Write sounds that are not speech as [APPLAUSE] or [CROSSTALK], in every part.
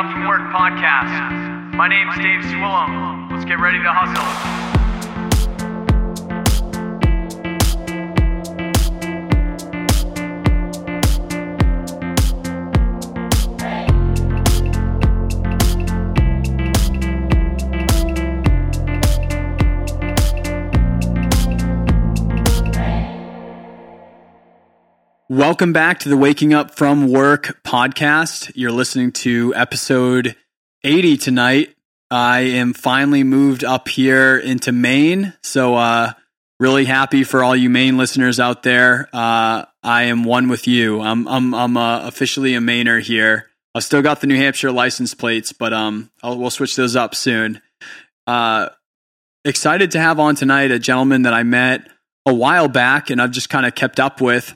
Up From Work podcast. My name's Dave Swillum. Let's get ready to hustle. Welcome back to the Waking Up From Work podcast. You're listening to episode 80 tonight. I am finally moved up here into Maine. So, uh, really happy for all you Maine listeners out there. Uh, I am one with you. I'm, I'm, I'm uh, officially a Mainer here. I've still got the New Hampshire license plates, but um, I'll, we'll switch those up soon. Uh, excited to have on tonight a gentleman that I met a while back and I've just kind of kept up with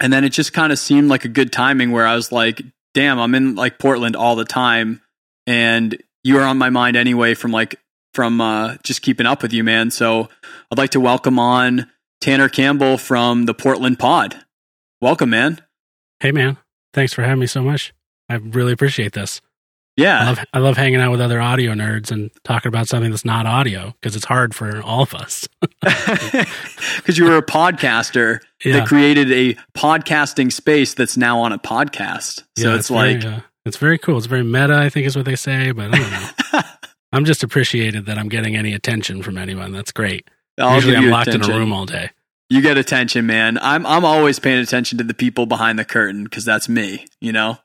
and then it just kind of seemed like a good timing where I was like, damn, I'm in like Portland all the time and you are on my mind anyway from like from uh, just keeping up with you, man. So I'd like to welcome on Tanner Campbell from the Portland Pod. Welcome, man. Hey, man. Thanks for having me so much. I really appreciate this. I Yeah. love, I love hanging out with other audio nerds and talking about something that's not audio because it's hard for all of us. [LAUGHS] [LAUGHS] Because you were a podcaster Yeah. that created a podcasting space that's now on a podcast. So Yeah, it's, very, like, uh, it's very cool. It's very meta, I think is what they say, but I don't know. [LAUGHS] I'm just appreciated that I'm getting any attention from anyone. That's great. I'll Usually I'm locked in a room all day. You get attention, man. I'm I'm always paying attention to the people behind the curtain because that's me, you know.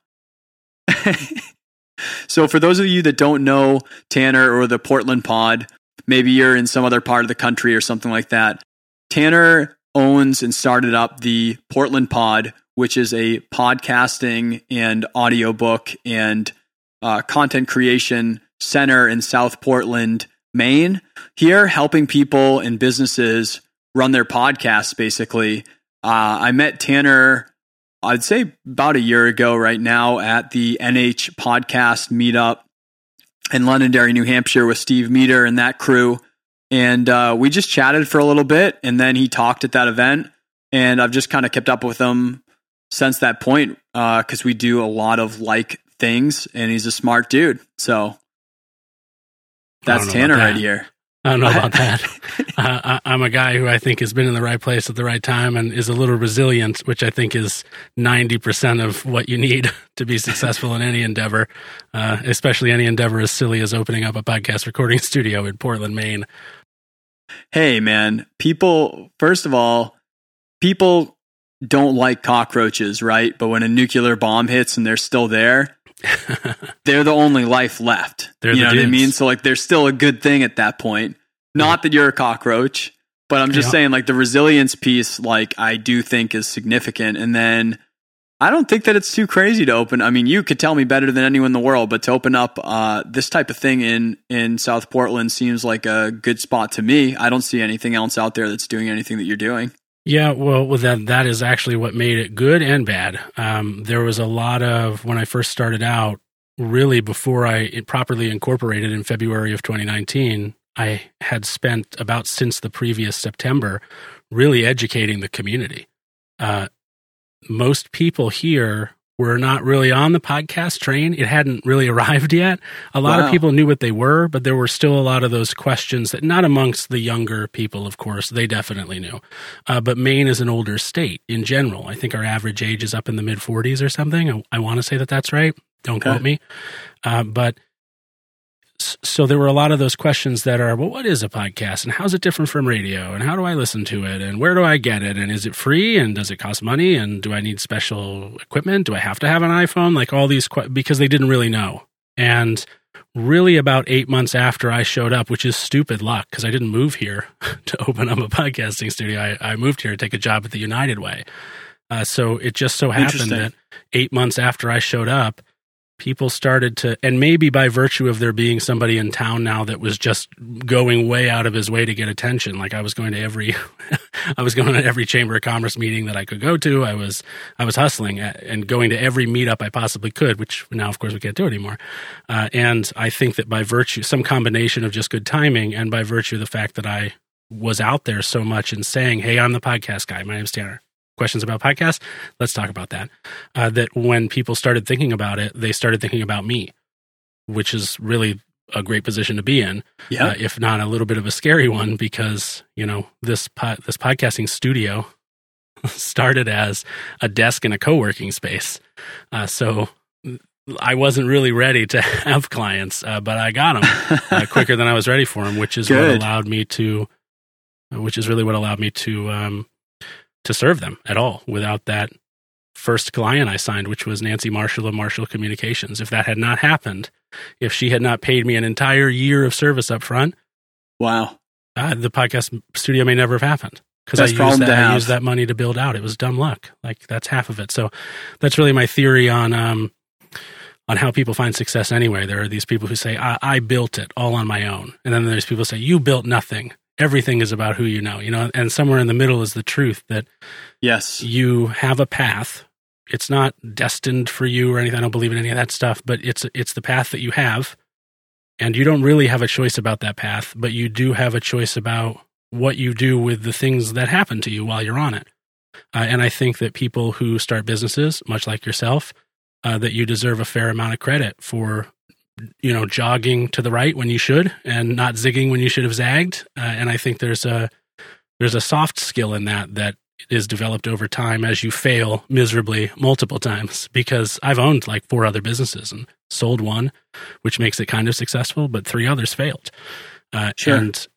So for those of you that don't know Tanner or the Portland Pod, maybe you're in some other part of the country or something like that. Tanner owns and started up the Portland Pod, which is a podcasting and audiobook and uh, content creation center in South Portland, Maine. Here, helping people and businesses run their podcasts basically. Uh, I met Tanner, I'd say about a year ago right now at the NH podcast meetup in Londonderry, New Hampshire with Steve Meter and that crew. And uh, we just chatted for a little bit and then he talked at that event. And I've just kind of kept up with him since that point because we do a lot of like things and he's a smart dude. So that's Tanner about right here. I don't know about that. [LAUGHS] uh, I, I'm a guy who I think has been in the right place at the right time and is a little resilient, which I think is 90% of what you need [LAUGHS] to be successful in any endeavor, uh, especially any endeavor as silly as opening up a podcast recording [LAUGHS] studio in Portland, Maine. hey man people first of all people don't like cockroaches right but when a nuclear bomb hits and they're still there [LAUGHS] they're the only life left They're you know what i mean so like they're still a good thing at that point not that you're a cockroach but i'm just Yeah. saying like the resilience piece like i do think is significant and then I don't think that it's too crazy to open. I mean, you could tell me better than anyone in the world, but to open up uh, this type of thing in in South Portland seems like a good spot to me. I don't see anything else out there that's doing anything that you're doing. Yeah, well, that that is actually what made it good and bad. Um, there was a lot of when I first started out, really before I properly incorporated in February of 2019. I had spent about since the previous September really educating the community. Uh, most people here were not really on the podcast train. It hadn't really [LAUGHS] arrived yet. A lot Wow. of people knew what they were, but there were still a lot of those questions that not amongst the younger people, of course, they definitely knew. Uh, but Maine is an older state in general. I think our average age is up in the mid 40s or something. I, I want to say that that's right. Don't Okay. quote me. Uh, but so there were a lot of those questions that are, well, what is a podcast and how's it different from radio and how do I listen to it and where do I get it and is it free and does it cost money and do I need special equipment? Do I have to have an iPhone? Like all these, que- because they didn't really know. And really about eight months after I showed up, which is stupid luck because I didn't move here [LAUGHS] to open up a podcasting studio. I, I moved here to take a job at the United Way. Uh, so it just so happened that eight months after I showed up, people started to, and maybe by virtue of there being somebody in town now that was just going way out of his way to get attention. Like I was going to every, [LAUGHS] I was going to every chamber of commerce meeting that I could go to. I was, I was hustling at- and going to every meetup I possibly could, which now of course we can't do anymore. Uh, and I think that by virtue, some combination of just good timing and by virtue of the fact that I was out there so much and saying, Hey, I'm the podcast guy. My name's Tanner. Questions about podcasts? Let's talk about that. Uh, that when people started thinking about it, they started thinking about me. which is really a great position to be in. Yeah. Uh, if not a little bit of a scary one, because you know this po- this podcasting studio [LAUGHS] started as a desk in a co working space. Uh, so I wasn't really ready to [LAUGHS] have clients, uh, but I got them uh, [LAUGHS] quicker than I was ready for them, which is what allowed me to, which is really what allowed me to um, to serve them at all without that first client I signed, which was Nancy Marshall of Marshall Communications. If that had not happened, if she had not paid me an entire year of service up front, wow. uh, the podcast studio may never have happened because I used that, I used that money to build out. It was dumb luck. Like that's half of it. So that's really my theory on um, on how people find success. Anyway, there are these people who say I, I built it all on my own, and then there's people who say you built nothing. Everything is about who you know. You know, and somewhere in the middle is the truth that Yes. you have a path. It's not destined for you or anything. I don't believe in any of that stuff, but it's it's the path that you have, and you don't really have a choice about that path, but you do have a choice about what you do with the things that happen to you while you're on it. Uh, and I think that people who start businesses, much like yourself, uh, that you deserve a fair amount of credit for, you know, jogging to the right when you should and not zigging when you should have zagged. Uh, and I think there's a there's a soft skill in that that is developed over time as you fail miserably multiple times. [LAUGHS] Because I've owned like four other businesses and sold one, which makes it kind of successful, but three others failed. Uh, Sure. And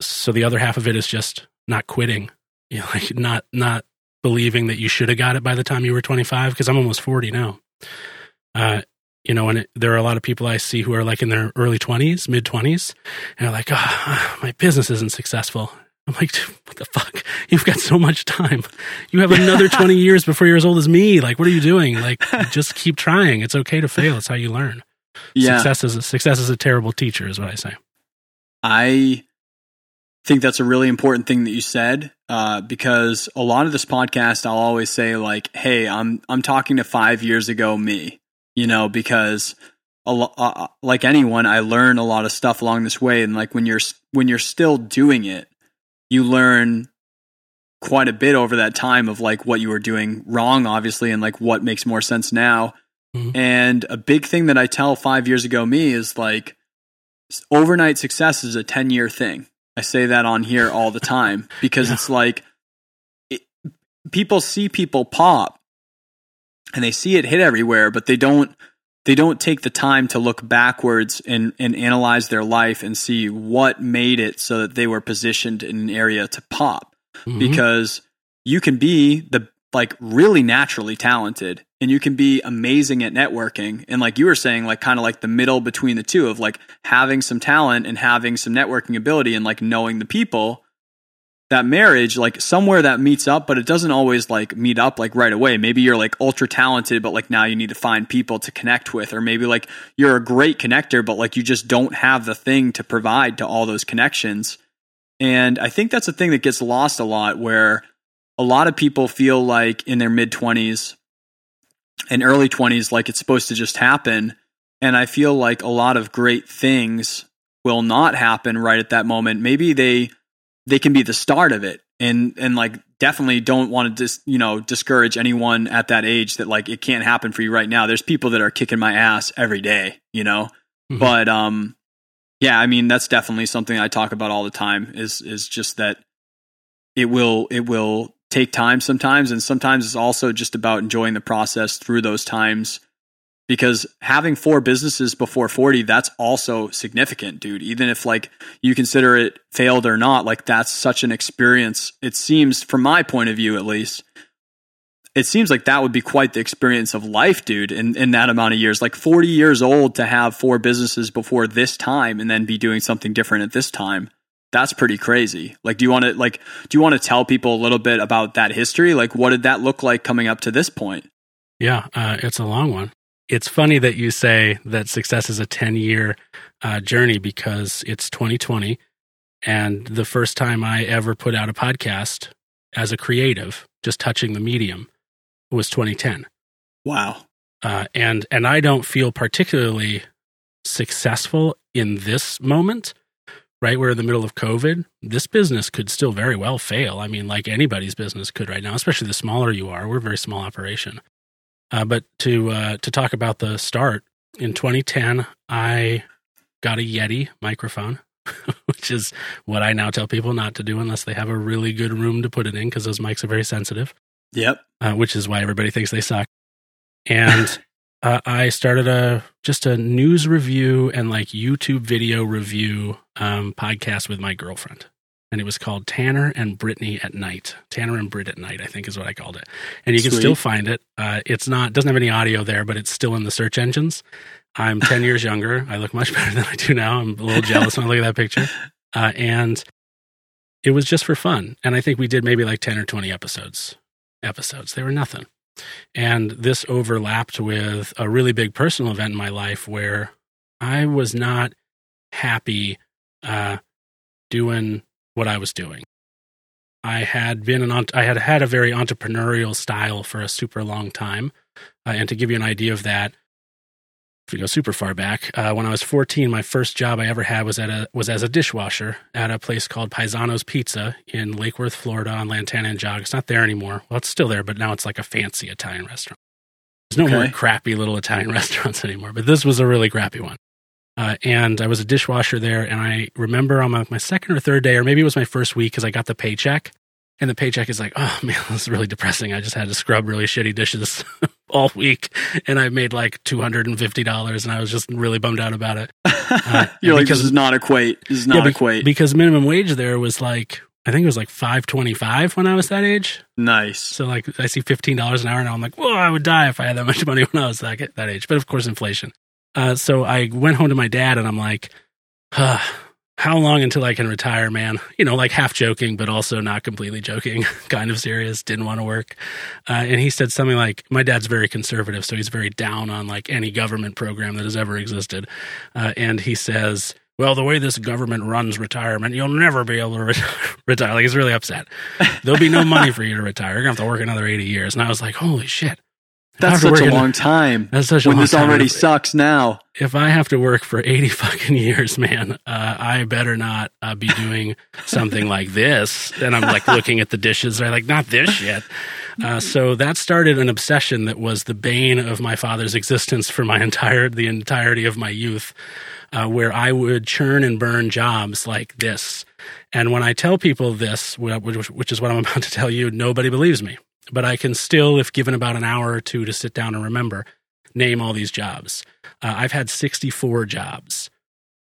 so the other half of it is just not quitting, [LAUGHS] you know, like not not believing that you should have got it by the time you were 25 because I'm almost 40 now. Uh, you know, and it, there are a lot of people I see who are like in their early 20s, mid 20s, and they're like, oh, my business isn't successful. I'm like, what the fuck? [LAUGHS] You've got so much time. You have another [LAUGHS] 20 years before you're as old as me. Like, what are you doing? Like, just keep [LAUGHS] trying. It's okay to fail. It's how you learn. Yeah. Success is success is a terrible teacher, is what I say. I think that's a really important thing that you said uh, because a lot of this podcast, I'll always say like, "Hey, I'm I'm talking to five years ago me," you know, because a lo- uh, like anyone, I learn a lot of stuff along this way, and like when you're when you're still doing it, you learn quite a bit over that time of like what you were doing wrong, obviously, and like what makes more sense now. Mhm. And a big thing that I tell five years ago me is like overnight success is a 10 year thing. I say that on here all the time [LAUGHS] because Yeah. it's like it, people see people pop and they see it hit everywhere, but they don't they don't take the time to look backwards and, and analyze their life and see what made it so that they were positioned in an area to pop Mhm. because you can be the like really naturally talented and you can be amazing at networking and like you were saying like kind of like the middle between the two of like having some talent and having some networking ability and like knowing the people that marriage like somewhere that meets up but it doesn't always like meet up like right away maybe you're like ultra talented but like now you need to find people to connect with or maybe like you're a great connector but like you just don't have the thing to provide to all those connections and I think that's a thing that gets lost a lot where a lot of people feel like in their mid 20s and early 20s, like it's supposed to just happen. And I feel like a lot of great things will not happen right at that moment. Maybe they they can be the start of it and and like definitely don't want to dis, you know discourage anyone at that age that like it can't happen for you right now. There's people that are kicking my ass every day, you know. Mhm. But um yeah, I mean that's definitely something I talk about all the time is is just that it will it will take time sometimes and sometimes it's also just about enjoying the process through those times because having four businesses before 40 that's also significant dude. Even if like you consider it failed or not like that's such an experience. It seems from my point of view at least it seems like that would be quite the experience of life dude in, in that amount of years. Like 40 years old to have four businesses before this time and then be doing something different at this time that's pretty crazy. Like do you want to like do you want to tell people a little bit about that history? Like what did that look like coming up to this point? Yeah, uh, it's a long one. It's funny that you say that success is a 10 year uh, journey because it's 2020. And the first time I ever put out a podcast as a creative, just touching the medium, was 2010. wow Uh, and, and I don't feel particularly successful in this moment, right? We're in the middle of COVID. This business could still very well fail. I mean, like anybody's business could right now, especially the smaller you are. We're a very small operation. Uh, but to uh, to talk about the start, in 2010, I got a Yeti microphone, [LAUGHS] which is what I now tell people not to do unless they have a really good room to put it in because those mics are very sensitive, Yep. uh, which is why everybody thinks they suck. And [LAUGHS] uh, I started a just a news review and like YouTube video review um, podcast with my girlfriend. And it was called Tanner and Brittany at Night. Tanner and Brit at Night, I think is what I called it. And you can still find it. Uh, it's not doesn't have any audio there, but it's still in the search engines. I'm 10 [LAUGHS] years younger. I look much better than I do now. I'm a little jealous when I look at that picture. [LAUGHS] Uh, and it was just for fun. And I think we did maybe like 10 or 20 episodes. Episodes. They were nothing. And this overlapped with a really big personal event in my life where I was not happy uh, doing what I was doing. I had been an I had had a very entrepreneurial style for a super long time, uh, and to give you an idea of that, if we go super far back, uh, when I was 14, my first job I ever had was at a was as a dishwasher at a place called Paisano's Pizza in Lake Worth, Florida, on Lantana and Jog. It's not there anymore. Well, it's still there, but now it's like a fancy Italian restaurant. There's no more crappy little Italian [LAUGHS] restaurants anymore, but this was a really crappy one. Uh, and I was a dishwasher there, and I remember on my, my second or third day, or maybe it was my first week, because I got the paycheck, and the paycheck is like, oh [LAUGHS] man, this is really depressing. I just had to scrub really shitty dishes [LAUGHS] all week, and I made like two hundred and fifty dollars, and I was just really bummed out about it. [LAUGHS] You're like, because- this is not equate. This is Yeah, not be- equate. because minimum wage there was like, I think it was like five twenty five when I was that age. nice. So like, I see fifteen dollars an hour now. I'm like, whoa, I would die if I had that much money when I was that that age. But of course, inflation. Uh, so I went home to my dad, and I'm like, huh, how long until I can retire, man? You know, like half joking, but also not completely joking, [LAUGHS] kind of serious. Didn't want to work. Uh, and he said something like, my dad's very conservative, so he's very down on like any government program that has ever existed. Uh, and he says. Well, the way this government runs retirement, you'll never be able to re- [LAUGHS] retire. Like, he's really upset. There'll be no money for you to retire. You're going to have to work another 80 years. And I was like, holy shit. That's such a in- long time. That's such a When long this time. already If- sucks now. if I have to work for 80 [LAUGHS] fucking years, man, uh, I better not uh, be doing something [LAUGHS] like this. And I'm like looking at the dishes. They're like, not this shit. Uh, so that started an obsession that was the bane of my father's existence for my entire, the entirety of my youth, uh, where I would churn and burn jobs like this. And when I tell people this, which, which is what I'm [LAUGHS] about to tell you, nobody believes me. But I can still, if given about an hour or two to sit down and remember, name all these jobs. Uh, I've had 64 jobs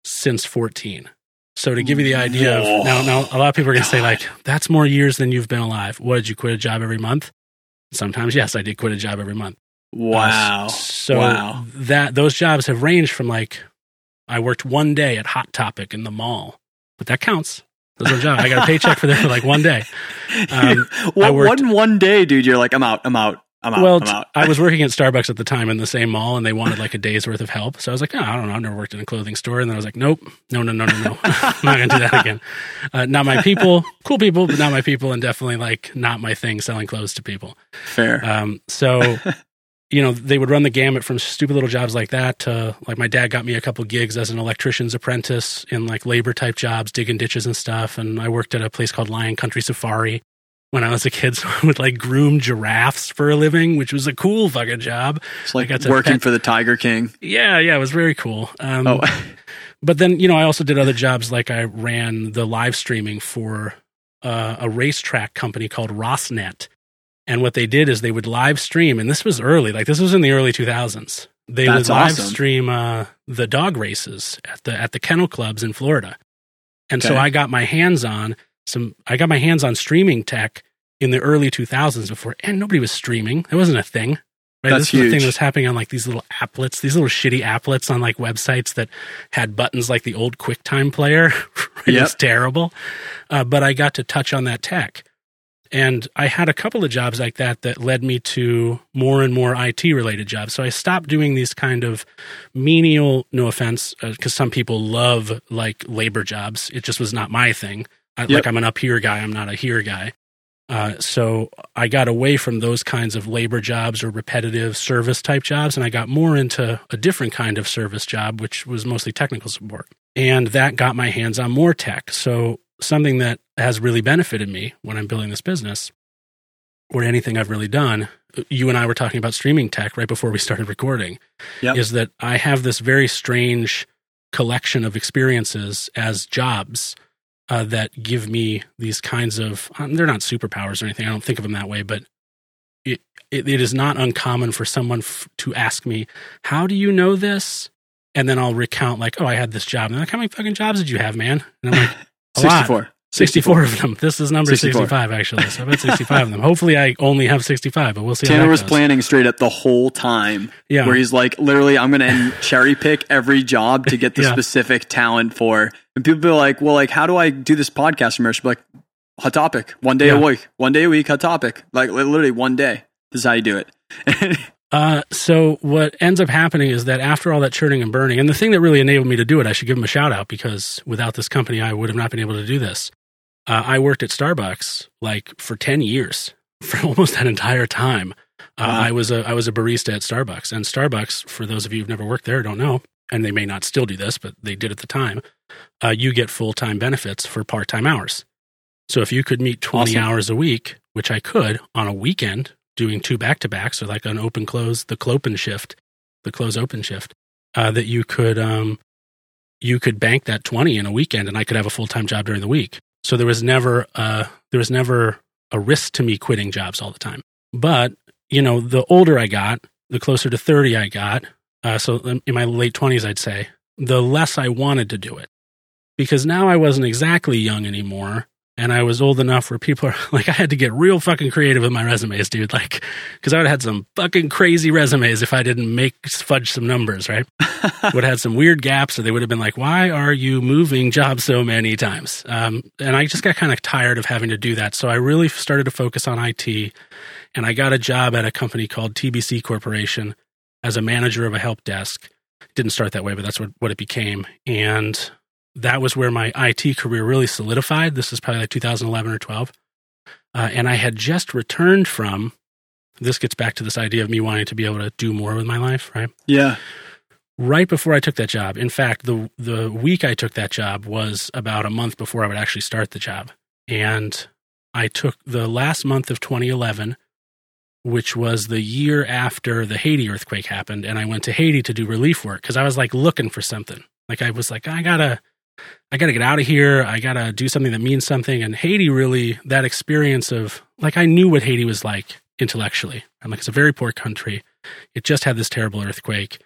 since 14. So to give you the idea Whoa. of now, now a lot of people are going to say like, that's more years than you've been alive. What did you quit a job every month? Sometimes, yes, I did quit a job every month. Wow. Uh, so wow. that those jobs have ranged from like, I worked one day at Hot Topic in the mall, but that counts. Those are jobs. I got a paycheck for that for like one day. Um, [LAUGHS] what, worked- one one day, dude, you're like, I'm out. I'm out. I'm out. well, I'm out. I was working at Starbucks at the time in the same mall, and they wanted like a day's worth of help. So I was like, oh, I don't know. I've never worked in a clothing store. And then I was like, nope, no, no, no, no, no. [LAUGHS] I'm not going to do that again. Uh, not my people, cool people, but not my people, and definitely like not my thing selling clothes to people. Fair. Um, so, [LAUGHS] you know, they would run the gamut from stupid little jobs like that to like my dad got me a couple gigs as an electrician's apprentice in like labor type jobs, digging ditches and stuff. And I worked at a place called Lion Country Safari when I was a kid, [LAUGHS] so I would like groom giraffes for a living, which was a cool fucking job. it's like I got to working pet- for the Tiger King. Yeah, yeah, it was very cool. Um, Oh, [LAUGHS] but then you know i also did other jobs like i ran the live streaming for uh, a racetrack company called rosnet and what they did is they would live stream and this was early like this was in the early 2000s they That's would live awesome. stream uh, the dog races at the at the kennel clubs in florida and so i got my hands on some i got my hands on streaming tech in the early 2000s before and nobody was streaming it wasn't a thing Right, That's this was the thing that was happening on like these little applets, these little shitty applets on like websites that had buttons like the old QuickTime player. [LAUGHS] it Yep. was terrible. Uh, but I got to touch on that tech. And I had a couple of jobs like that that led me to more and more IT related jobs. So I stopped doing these kind of menial, no offense, because some people love like labor jobs. It just was not my thing. I, Yep. Like I'm an up here guy, I'm not a here guy. Uh, so I got away from those kinds of labor jobs or repetitive service type jobs, and I got more into a different kind of service job, which was mostly technical support. And that got my hands on more tech. So something that has really benefited me when I'm building this business or anything I've really done. You and I were talking about streaming tech right before we started recording. Yep. Is that I have this very strange collection of experiences as jobs uh, that give me these kinds of. Um, they're not superpowers or anything. I don't think of them that way, but it, it, it is not uncommon for someone f- to ask me, "How do you know this?" And then I'll recount like, "Oh, I had this job." And they're like, "How many fucking jobs did you have, man?" And I'm like, [LAUGHS] "A lot." 64. 64 of them. This is number 64. 65, actually. So I've had 65 of them. Hopefully, I only have 65, but we'll see. Tanner was planning straight up the whole time. Yeah. Where he's like, literally, I'm going to cherry pick every job to get the [LAUGHS] Yeah. specific talent for. And people be like, well, like, how do I do this podcast Be like, hot topic, one day Yeah. a week, one day a week, hot topic. Like, literally one day. This is how you do it. [LAUGHS] Uh, so what ends up happening is that after all that churning and burning, and the thing that really enabled me to do it, I should give them a shout out because without this company, I would have not been able to do this. Uh, I worked at Starbucks like for 10 years, [LAUGHS] for almost that entire time. Uh, Wow. I was a I was a barista at Starbucks, and Starbucks, for those of you who've never worked there, don't know, and they may not still do this, but they did at the time. Uh, you get full time benefits for part time hours. So if you could meet 20 Awesome. hours a week, which I could on a weekend, doing two back to backs, or like an open close, the clopen shift, the close open shift, uh, that you could um, you could bank that 20 in a weekend, and I could have a full time job during the week. So there was never uh, there was never a risk to me quitting jobs all the time. But you know, the older I got, the closer to 30 I got. Uh, so in my late 20s, I'd say, the less I wanted to do it. Because now I wasn't exactly young anymore. And I was old enough where people are [LAUGHS] like, I had to get real fucking creative with my resumes, dude. Like, because I would have had some fucking crazy resumes if I didn't make fudge some numbers, right? [LAUGHS] would have had some weird gaps, or they would have been like, "Why are you moving jobs so many times?" Um, and I just got kind of tired of having to do that, so I really started to focus on IT, and I got a job at a company called TBC Corporation as a manager of a help desk. Didn't start that way, but that's what, what it became, and that was where my IT career really solidified. This is probably like 2011 or 12, uh, and I had just returned from. This gets back to this idea of me wanting to be able to do more with my life, right? yeah. right before I took that job. In fact, the the week I took that job was about a month before I would actually start the job. And I took the last month of 2011, which was the year after the Haiti earthquake happened, and I went to Haiti to do relief work because I was like looking for something. Like I was like, I gotta I gotta get out of here. I gotta do something that means something. And Haiti really that experience of like I knew what Haiti was like intellectually. I'm like, it's a very poor country. It just had this terrible earthquake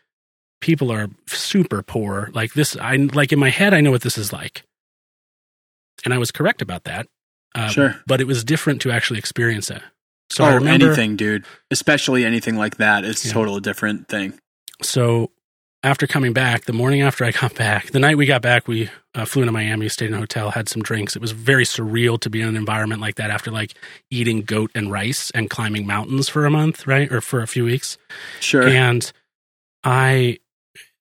people are super poor. Like this, I like in my head, I know what this is like, and I was correct about that. Um, Sure. but it was different to actually experience it. So oh, remember, anything, dude. Especially anything like that. It's a Yeah. total different thing. So after coming back, the morning after I got back, the night we got back, we uh, flew into Miami, stayed in a hotel, had some drinks. It was very surreal to be in an environment like that after like eating goat and rice and climbing mountains for a month, right, or for a few weeks. Sure. And I,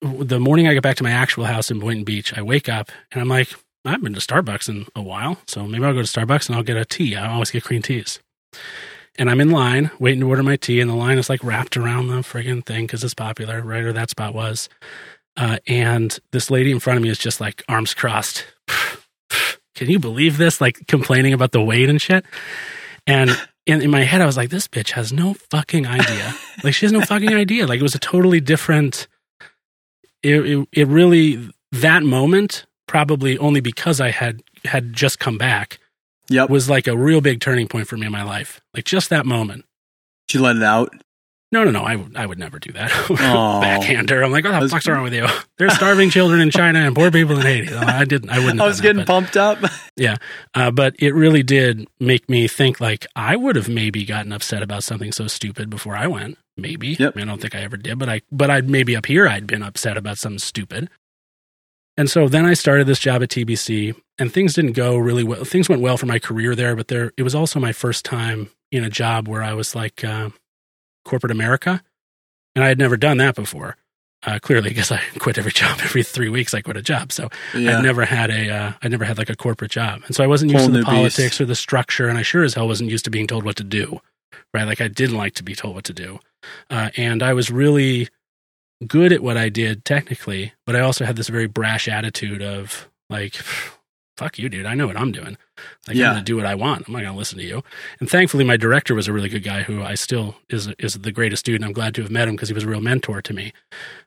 the morning I get back to my actual house in Boynton Beach, I wake up and I'm like, I haven't been to Starbucks in a while, so maybe I'll go to Starbucks and I'll get a tea. I always get green teas. And I'm in line waiting to order my tea, and the line is like wrapped around the friggin' thing because it's popular, right? Or that spot was. Uh, and this lady in front of me is just like arms crossed. [SIGHS] Can you believe this? Like complaining about the wait and shit. And in, in my head, I was like, this bitch has no fucking idea. [LAUGHS] like she has no fucking idea. Like it was a totally different. It, it it really that moment probably only because I had had just come back yep. was like a real big turning point for me in my life. Like just that moment. Did you let it out? No, no, no. I would, I would never do that. [LAUGHS] Backhander. I'm like, what the was- fuck's wrong with you? [LAUGHS] There's starving children in China and poor people in Haiti. No, I didn't. I wouldn't. I was getting that, pumped up. [LAUGHS] yeah, uh, but it really did make me think. Like I would have maybe gotten upset about something so stupid before I went. Maybe. Yep. I, mean, I don't think I ever did, but I, but I'd maybe up here I'd been upset about something stupid. And so then I started this job at TBC, and things didn't go really well. Things went well for my career there, but there it was also my first time in a job where I was like uh, corporate America, and I had never done that before. Uh, clearly, because I [LAUGHS] quit every job every three weeks, I quit a job. So Yeah. I'd never had a, uh, I never had like a corporate job, and so I wasn't used Whole to the politics beast. or the structure, and I sure as hell wasn't used to being told what to do. Right, like I didn't like to be told what to do, uh, and I was really good at what I did technically, but I also had this very brash attitude of like, [SIGHS] fuck you, dude. I know what I'm doing. Like Yeah. I'm gonna do what I want. I'm not gonna listen to you. And thankfully, my director was a really good guy who I still is is the greatest dude. And I'm glad to have met him because he was a real mentor to me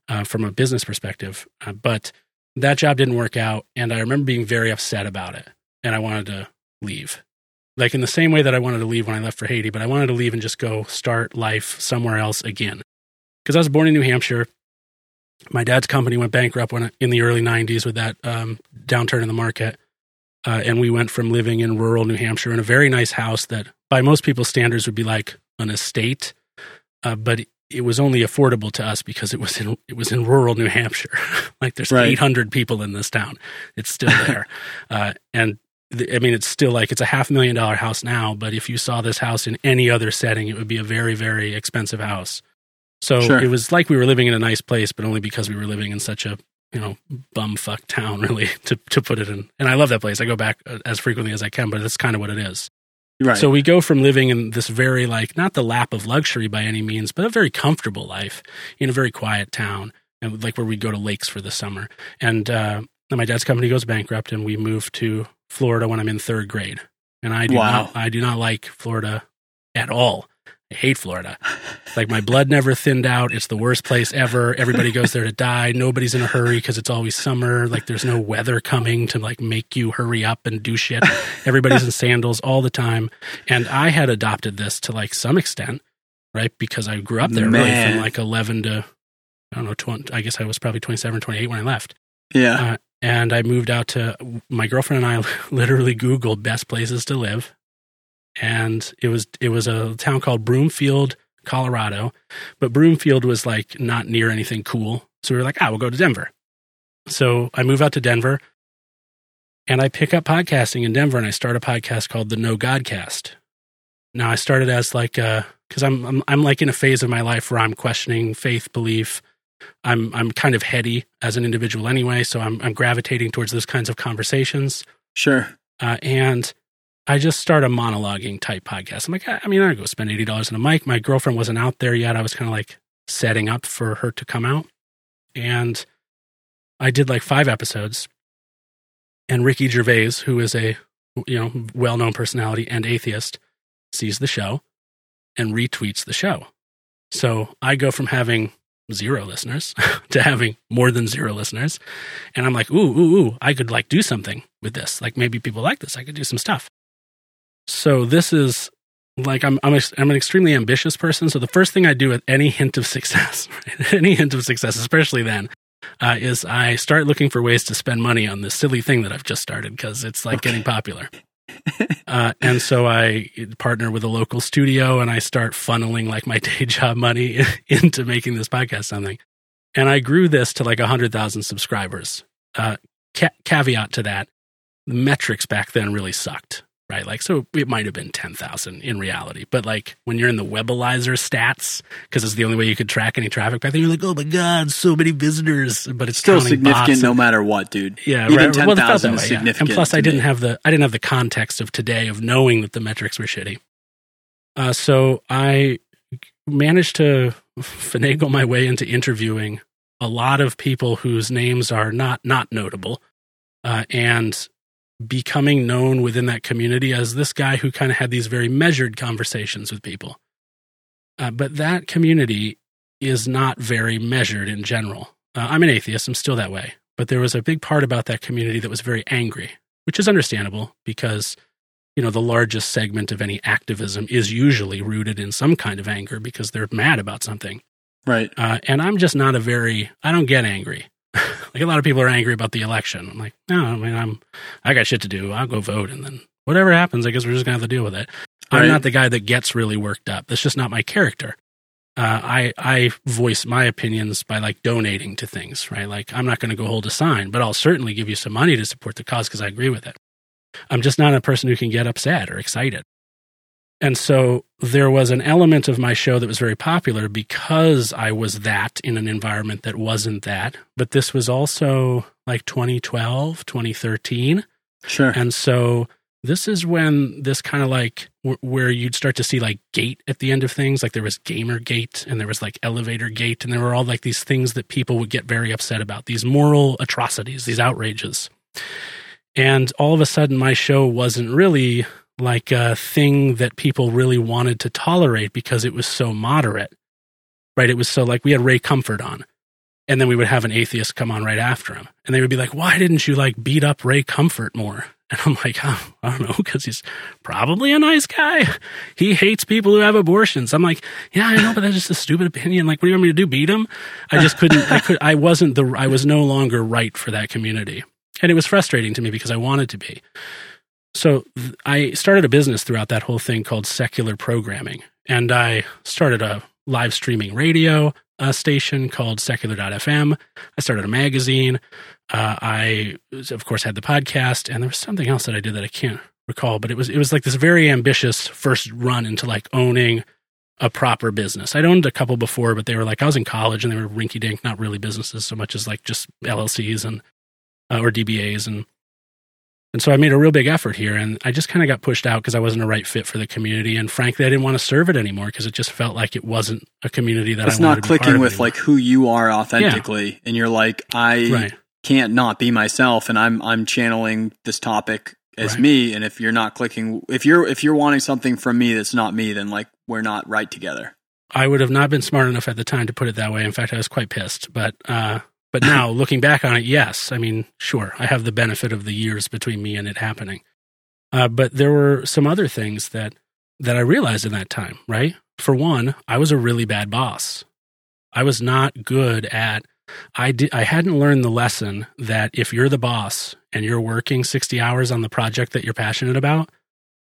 uh, from a business perspective. Uh, but that job didn't work out, and I remember being very upset about it, and I wanted to leave. Like in the same way that I wanted to leave when I left for Haiti, but I wanted to leave and just go start life somewhere else again. Because I was born in New Hampshire. My dad's company went bankrupt when in the early '90s with that um, downturn in the market, uh, and we went from living in rural New Hampshire in a very nice house that, by most people's standards, would be like an estate, uh, but it was only affordable to us because it was in it was in rural New Hampshire. [LAUGHS] like there's Right. 800 people in this town. It's still [LAUGHS] there, uh, and the, I mean it's still like it's a half million dollar house now. But if you saw this house in any other setting, it would be a very very expensive house. So Sure. it was like we were living in a nice place, but only because we were living in such a you know bumfuck town, [LAUGHS] really to to put it in. And I love that place. I go back uh, as frequently as I can, but that's kind of what it is. Right. So we go from living in this very like not the lap of luxury by any means, but a very comfortable life in a very quiet town, and like where we go to lakes for the summer. And uh, my dad's company goes bankrupt, and we move to Florida when I'm in third grade. And I do Wow. not, I do not like Florida at all. I hate Florida. Like my blood never thinned out. It's the worst place ever. Everybody goes there to die. Nobody's in a hurry because it's always summer. Like there's no weather coming to like make you hurry up and do shit. Everybody's in sandals all the time. And I had adopted this to like some extent, right? Because I grew up there really from like 11 to, I don't know, 20, I guess I was probably 27, 28 when I left. yeah. Uh, and I moved out to my girlfriend and I [LAUGHS] literally Googled best places to live. And it was it was a town called Broomfield, Colorado. But Broomfield was like not near anything cool. So we were like, ah, we'll go to Denver. So I move out to Denver and I pick up podcasting in Denver and I start a podcast called the No Godcast. Now I started as like a because I'm, I'm I'm like in a phase of my life where I'm questioning faith, belief, I'm I'm kind of heady as an individual anyway, so I'm I'm gravitating towards those kinds of conversations. Sure. Uh, and I just start a monologuing type podcast. I'm like, I, I mean, I go spend eighty dollars on a mic. My girlfriend wasn't out there yet. I was kind of like setting up for her to come out, and I did like five episodes. And Ricky Gervais, who is a you know well known personality and atheist, sees the show and retweets the show. So I go from having zero listeners [LAUGHS] to having more than zero listeners. And I'm like, ooh, ooh, ooh, I could like do something with this. Like maybe people like this. I could do some stuff. So this is like I'm I'm, a, I'm an extremely ambitious person. So the first thing I do with any hint of success, [LAUGHS] right, any hint of success, especially then, uh, is I start looking for ways to spend money on this silly thing that I've just started because it's like Okay. getting popular. uh, and so I partner with a local studio and I start funneling like my [LAUGHS] day job money [LAUGHS] into making this podcast something. And I grew this to like a 100,000 subscribers. Uh, ca- caveat to that, the metrics back then really sucked, right? Like, so it might have been 10,000 in reality. But like when you're in the Webalizer stats, because it's the only way you could track any traffic back then, you're like, oh my God, so many visitors. But it's Still significant no matter what, dude. yeah, Even right. Well, it felt 10,000 that is yeah. significant And plus, I didn't me. have the I didn't have the context of today of knowing that the metrics were shitty. Uh, so I managed to [LAUGHS] finagle my way into interviewing a lot of people whose names are not not notable, uh, and becoming known within that community as this guy who kind of had these very measured conversations with people. Uh, but that community is not very measured in general. Uh, I'm an atheist. I'm still that way. But there was a big part about that community that was very angry, which is understandable because, you know, the largest segment of any activism is usually rooted in some kind of anger because they're mad about something. Right. Uh, and I'm just not a very, I don't get angry. Like a lot of people are angry about the election. I'm like, no, I mean, I'm, I got shit to do. I'll go vote. And then whatever happens, I guess we're just going to have to deal with it. I'm not the guy that gets really worked up. That's just not my character. Uh, I I voice my opinions by like donating to things, right? Like I'm not going to go hold a sign, but I'll certainly give you some money to support the cause because I agree with it. I'm just not a person who can get upset or excited. And so there was an element of my show that was very popular because I was that in an environment that wasn't that. But this was also like 2012, 2013. Sure. And so this is when this kind of like wh- where you'd start to see like gate at the end of things. Like there was gamer gate and there was like elevator gate and there were all like these things that people would get very upset about, these moral atrocities, these outrages. And all of a sudden, my show wasn't really like a thing that people really wanted to tolerate because it was so moderate, right? It was so like we had Ray Comfort on, and then we would have an atheist come on right after him, and they would be like, "Why didn't you like beat up Ray Comfort more?" [LAUGHS] And I'm like, oh, I don't know, because he's probably a nice guy. He hates people who have abortions. I'm like, yeah, I know, but that's just a stupid opinion. Like, what do you want me to do? Beat him? I just couldn't. I could. I wasn't the. I was no longer right for that community, and it was frustrating to me because I wanted to be. So I started a business throughout that whole thing called secular programming, and I started a live streaming radio uh, station called secular.fm. I started a magazine. Uh, I, of course, had the podcast, and there was something else that I did that I can't recall, but it was it was like this very ambitious first run into like owning a proper business. I'd owned a couple before, but they were like I was in college and they were rinky dink, not really businesses so much as like just LLCs and uh, or DBAs and and so I made a real big effort here, and I just kind of got pushed out because I wasn't a right fit for the community, and frankly, I didn't want to serve it anymore because it just felt like it wasn't a community that I wanted to serve. it's I not clicking with like who you are authentically, yeah. and you're like I right. can't not be myself, and I'm I'm channeling this topic as right. me, and if you're not clicking, if you're if you're wanting something from me that's not me, then like we're not right together. I would have not been smart enough at the time to put it that way. In fact, I was quite pissed, but uh, but now, looking back on it, yes. I mean, sure, I have the benefit of the years between me and it happening. Uh, but there were some other things that that I realized in that time. Right. For one, I was a really bad boss. I was not good at. I did. I hadn't learned the lesson that if you're the boss and you're working sixty hours on the project that you're passionate about,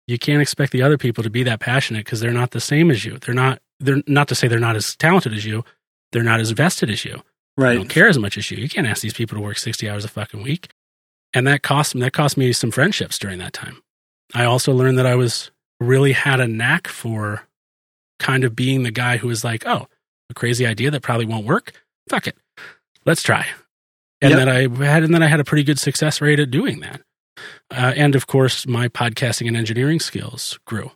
you can't expect the other people to be that passionate because they're not the same as you. They're not. They're not to say they're not as talented as you. They're not as vested as you. Right. They don't care as much as you. You can't ask these people to work 60 hours a fucking week. And that cost me, that cost me some friendships during that time. I also learned that I was really had a knack for kind of being the guy who was like, oh, a crazy idea that probably won't work. Fuck it. Let's try. And yep. then I had, and then I had a pretty good success rate at doing that. Uh, and of course, my podcasting and engineering skills grew.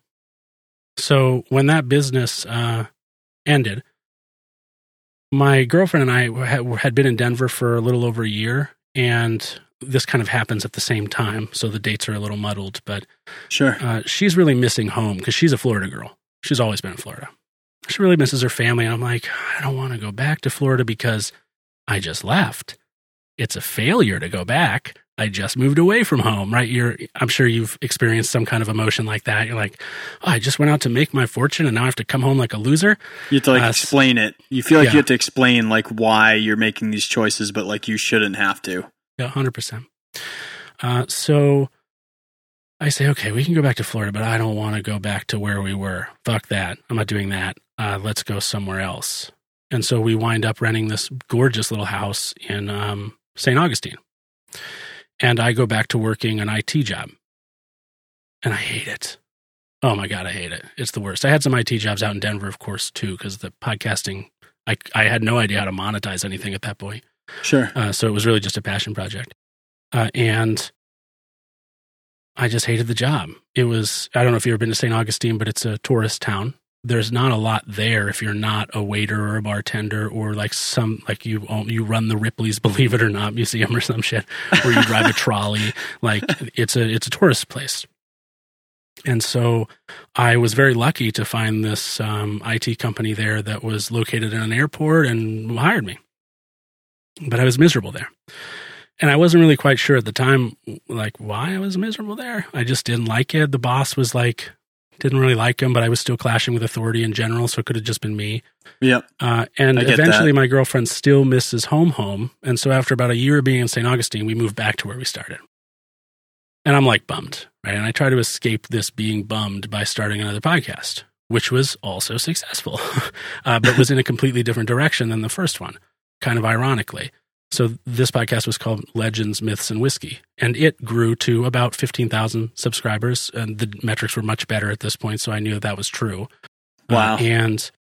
So when that business uh, ended, my girlfriend and I had been in Denver for a little over a year, and this kind of happens at the same time, so the dates are a little muddled. But sure, uh, she's really missing home because she's a Florida girl. She's always been in Florida. She really misses her family, and I'm like, I don't want to go back to Florida because I just left. It's a failure to go back. I just moved away from home, right? You're, I'm sure you've experienced some kind of emotion like that. You're like, oh, I just went out to make my fortune and now I have to come home like a loser. You have to like uh, explain it. You feel like yeah. you have to explain like why you're making these choices, but like you shouldn't have to. Yeah, 100%. Uh, so I say, okay, we can go back to Florida, but I don't want to go back to where we were. Fuck that. I'm not doing that. Uh, let's go somewhere else. And so we wind up renting this gorgeous little house in um, St. Augustine and I go back to working an IT job. And I hate it. Oh my God, I hate it. It's the worst. I had some IT jobs out in Denver, of course, too, because the podcasting, I, I had no idea how to monetize anything at that point. Sure. Uh, so it was really just a passion project. Uh, and I just hated the job. It was, I don't know if you've ever been to St. Augustine, but it's a tourist town there's not a lot there if you're not a waiter or a bartender or like some like you you run the Ripley's [LAUGHS] Believe It or Not museum or some shit, where you drive a trolley. [LAUGHS] Like it's a it's a tourist place. And so I was very lucky to find this um, IT company there that was located in an airport and hired me. But I was miserable there. And I wasn't really quite sure at the time, like, why I was miserable there. I just didn't like it. The boss was like, didn't really like him, but I was still clashing with authority in general, so it could have just been me. Yep. Uh, and eventually, that. my girlfriend still misses home home, and so after about a year of being in St. Augustine, we moved back to where we started. And I'm like bummed, right? And I try to escape this being bummed by starting another podcast, which was also successful, [LAUGHS] uh, but was in a completely different direction than the first one, kind of ironically. So this podcast was called Legends, Myths, and Whiskey, and it grew to about fifteen thousand subscribers, and the metrics were much better at this point. So I knew that, that was true. Uh, wow! Uh, and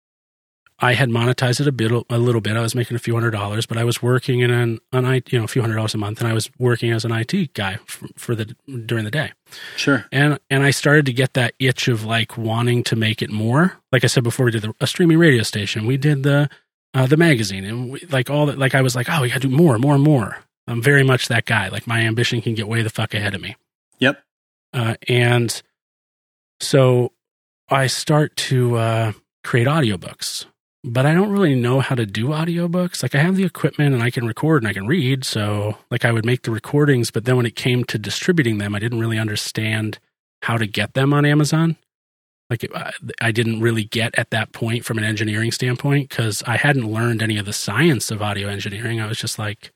I had monetized it a bit, a little bit. I was making a few hundred dollars, but I was working in an, an you know, a few hundred dollars a month, and I was working as an IT guy for, for the during the day. Sure. And and I started to get that itch of like wanting to make it more. Like I said before, we did the, a streaming radio station. We did the uh, the magazine and we, like all that. Like I was like, oh, we got to do more, more, more. I'm very much that guy. Like my ambition can get way the fuck ahead of me. Yep. Uh, and so I start to uh, create audiobooks, but I don't really know how to do audiobooks. Like I have the equipment and I can record and I can read. So like I would make the recordings, but then when it came to distributing them, I didn't really understand how to get them on Amazon. Like I, I didn't really get at that point from an engineering standpoint because I hadn't learned any of the science of audio engineering. I was just like,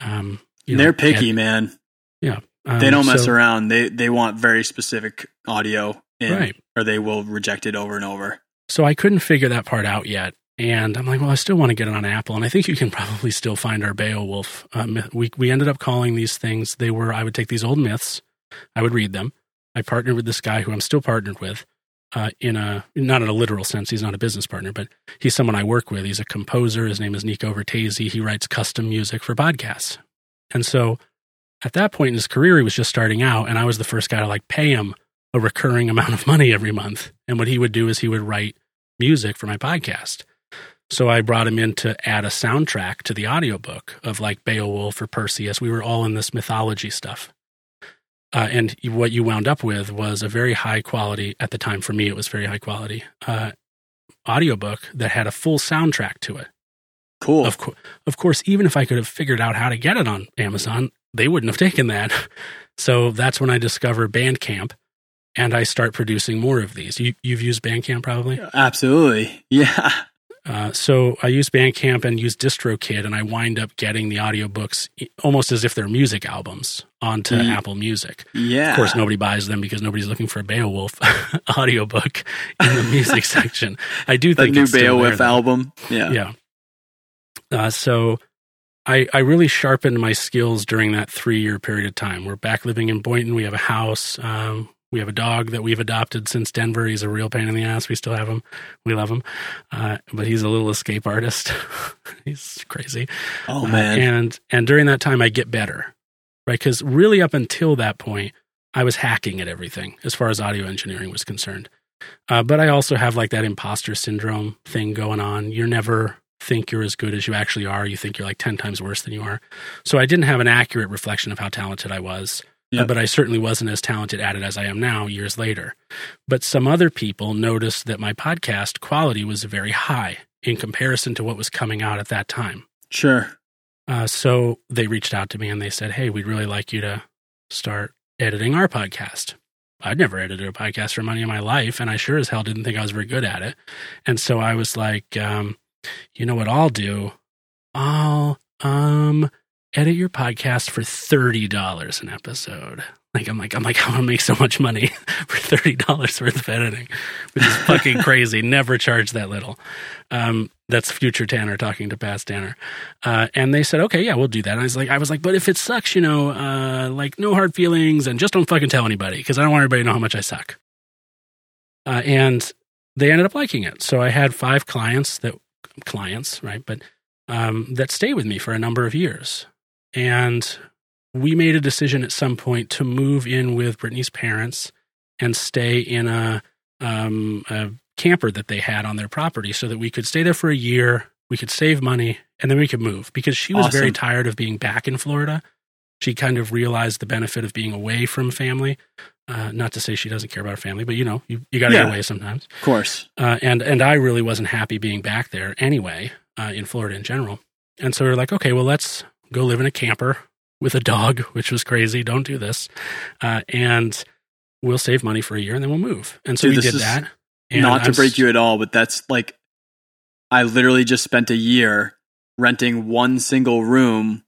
um, you know, They're picky, man. yeah. Um, They don't mess so- around. They they want very specific audio, in, Right. or they will reject it over and over. So I couldn't figure that part out yet. And I'm like, well, I still want to get it on Apple. And I think you can [LAUGHS] probably still find our Beowulf. Myth. we, we ended up calling these things, they were, I would take these old myths, I would read them. I partnered with this guy who I'm still partnered with uh, in a, not in a literal sense. He's not a business partner, but he's someone I work with. He's a composer. His name is Nico Vertesi. He writes custom music for podcasts. And so at that point in his career, he was just starting out. And I was the first guy to like pay him a recurring amount of money every month. And what he would do is he would write music for my podcast. So I brought him in to add a soundtrack to the audiobook of like Beowulf or Perseus. We were all in this mythology stuff. Uh, and what you wound up with was a very high quality, at the time for me, it was very high quality, uh, audiobook that had a full soundtrack to it. Cool. Of, co- of course, even if I could have figured out how to get it on Amazon, they wouldn't have [LAUGHS] taken that. So that's when I discover Bandcamp and I start producing more of these. You, you've used Bandcamp probably? Absolutely. [LAUGHS] Yeah. Uh, so I use Bandcamp and use DistroKid, and I wind up getting the audiobooks almost as if they're music albums onto Mm. Apple Music. Yeah. Of course, nobody buys them because nobody's looking for a Beowulf [LAUGHS] audiobook in the music [LAUGHS] section. I do think new there, Beowulf though. album. Yeah. Yeah. Uh, so I, I really sharpened my skills during that three year period of time. We're back living in Boynton. We have a house. Um, we have a dog that we've adopted since Denver. He's a real pain in the ass. We still have him. We love him. Uh, but he's a little escape artist. [LAUGHS] he's crazy. Oh Uh, man. and and during that time, I get better, right? Because really, up until that point, I was hacking at everything as far as audio engineering was concerned. Uh, but I also have like that imposter syndrome thing going on. You're never think you're as good as you actually are. You think you're like ten times worse than you are. So I didn't have an accurate reflection of how talented I was. Uh, Yep. but I certainly wasn't as talented at it as I am now years later. But some other people noticed that my podcast quality was very high in comparison to what was coming out at that time. sure. Uh, so they reached out to me and they said, Hey, we'd really like you to start editing our podcast. I'd never edited a podcast for money in my life, and I sure as hell didn't think I was very good at it. And so I was like, um, you know what I'll do? I'll um edit your podcast for thirty dollars an episode. Like I'm like I'm like [LAUGHS] I'm gonna make so much money [LAUGHS] for thirty dollars worth of editing, which is fucking [LAUGHS] crazy. Never charge that little. Um, that's future Tanner talking to past Tanner. Uh, and they said, okay, yeah, we'll do that. And I was like, I was like, but if it sucks, you know, uh, like no hard feelings and just don't fucking tell anybody because I don't want everybody to know how much I suck. Uh, and they ended up liking it. So I had five clients that clients, right? But um, that stay with me for a number of years. And we made a decision at some point to move in with Brittany's parents and stay in a, um, a camper that they had on their property so that we could stay there for a year, we could save money, and then we could move because she was very tired of being back in Florida. She kind of realized the benefit of being away from family. Uh, not to say she doesn't care about her family, but you know, you, you got to Yeah. get away sometimes. Of course. Uh, and and I really wasn't happy being back there anyway, uh, in Florida in general. And so we are like, okay, well, let's go live in a camper with a dog, [LAUGHS] which was crazy. Don't do this, uh, and we'll save money for a year, and then we'll move. And so Dude, we did is that. And Not to I'm break s- you at all, but that's like I literally just spent a year renting one single room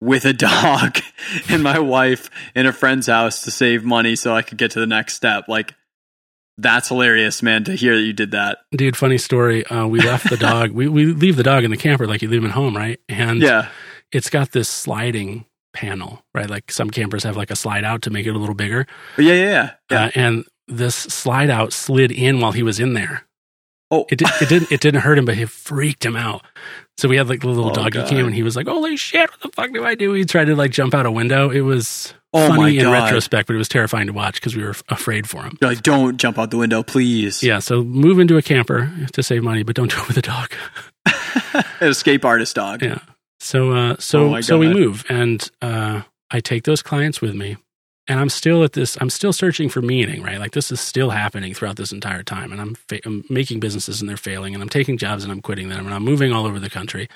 with a [LAUGHS] dog and my wife in a friend's house to save money so I could get to the next step. Like that's hilarious, man, to hear that you did that. dude. Funny story. Uh, we left the dog. we we leave the dog in the camper like you leave him at home, right? And Yeah. it's got this sliding panel, right? Like some campers have like a slide out to make it a little bigger. Yeah, yeah, yeah. yeah. Uh, and this slide out slid in while he was in there. oh, It, did, it didn't it didn't hurt him, but it freaked him out. So we had like the little Oh, doggy God. cam, and he was like, "Holy shit! What the fuck do I do?" He tried to like jump out a window. It was Oh, funny in retrospect, but it was terrifying to watch because we were afraid for him. Like, don't jump out the window, please. Yeah, so move into a camper to save money, but don't do it with a dog. [LAUGHS] An escape artist dog. Yeah. So uh, Oh so my so we move, and uh, I take those clients with me, and I'm still at this. I'm still searching for meaning, right? Like this is still happening throughout this entire time, and I'm, fa- I'm making businesses and they're failing, and I'm taking jobs and I'm quitting them, and I'm moving all over the country,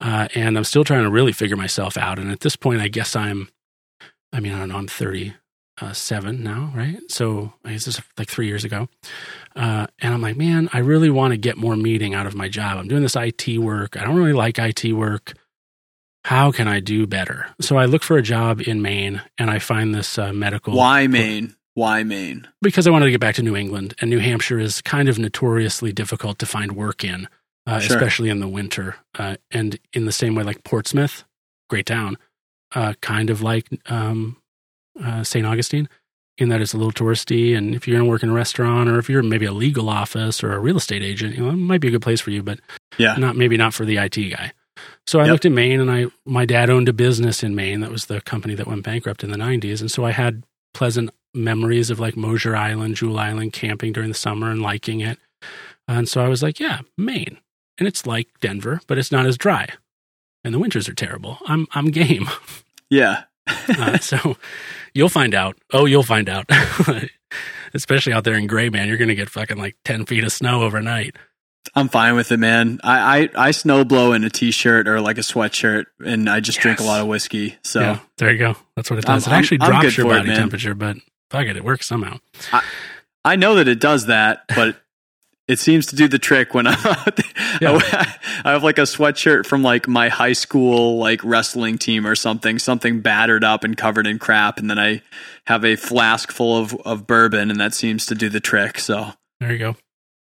uh, and I'm still trying to really figure myself out. And at this point, I guess I'm. I mean, I don't know. I'm 37 now, right? So I guess this is like three years ago. Uh, and I'm like, man, I really want to get more meaning out of my job. I'm doing this IT work. I don't really like IT work. How can I do better? So I look for a job in Maine and I find this uh, medical. Why Maine? Why Maine? Because I wanted to get back to New England, and New Hampshire is kind of notoriously difficult to find work in, uh, Sure. especially in the winter. Uh, and in the same way, like Portsmouth, great town, uh, kind of like um, uh, St. Augustine, in that it's a little touristy. And if you're going to work in a restaurant, or if you're maybe a legal office or a real estate agent, you know, it might be a good place for you, but Yeah. not maybe not for the IT guy. So I Yep. looked at Maine, and I my dad owned a business in Maine that was the company that went bankrupt in the '90s, and so I had pleasant memories of like Moshier Island, Jewell Island, camping during the summer and liking it. And so I was like, yeah, Maine, and it's like Denver, but it's not as dry, and the winters are terrible. I'm I'm game. [LAUGHS] Yeah. Uh, [LAUGHS] so you'll find out. Oh, you'll find out. [LAUGHS] Especially out there in gray, man, you're going to get fucking like 10 feet of snow overnight. I'm fine with it, man. I, I, I snow blow in a t-shirt or like a sweatshirt and I just drink a lot of whiskey. So yeah, there you go. That's what it I'm- does. it I'm- actually I'm drops your for it, body temperature, but fuck it, it works somehow. I know that it does that, but it seems to do the trick when [LAUGHS] I'm. Yeah. I have like a sweatshirt from like my high school like wrestling team or something, something battered up and covered in crap, and then I have a flask full of, of bourbon, and that seems to do the trick. So There you go.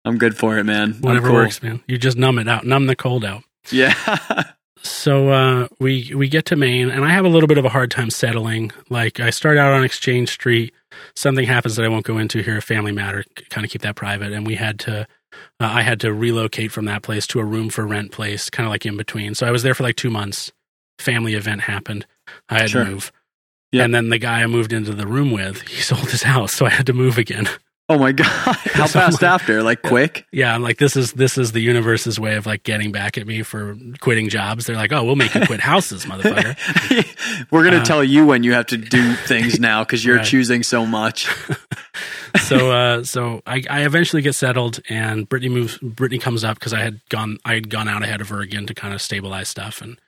I'm good for it, man. Whatever cool. works, man. You just numb it out, numb the cold out. Yeah. [LAUGHS] So uh, we we get to Maine, and I have a little bit of a hard time settling. Like I start out on Exchange Street, something happens that I won't go into here, a family matter, kind of keep that private, and we had to. Uh, I had to relocate from that place to a room for rent place, kind of like in between. So I was there for like two months. Family event happened. I had Sure. to move. Yeah. And then the guy I moved into the room with, he [LAUGHS] sold his house, so I had to move again. Oh my god. [LAUGHS] How [LAUGHS] So fast like- after? Like quick? Yeah, I'm like, this is this is the universe's way of like getting back at me for quitting jobs. They're like, oh, we'll make you quit houses, [LAUGHS] motherfucker. We're gonna Uh, tell you when you have to do things now because you're Right. choosing so much. so uh so I, I eventually get settled and Brittany moves Brittany comes up because I had gone I had gone out ahead of her again to kind of stabilize stuff and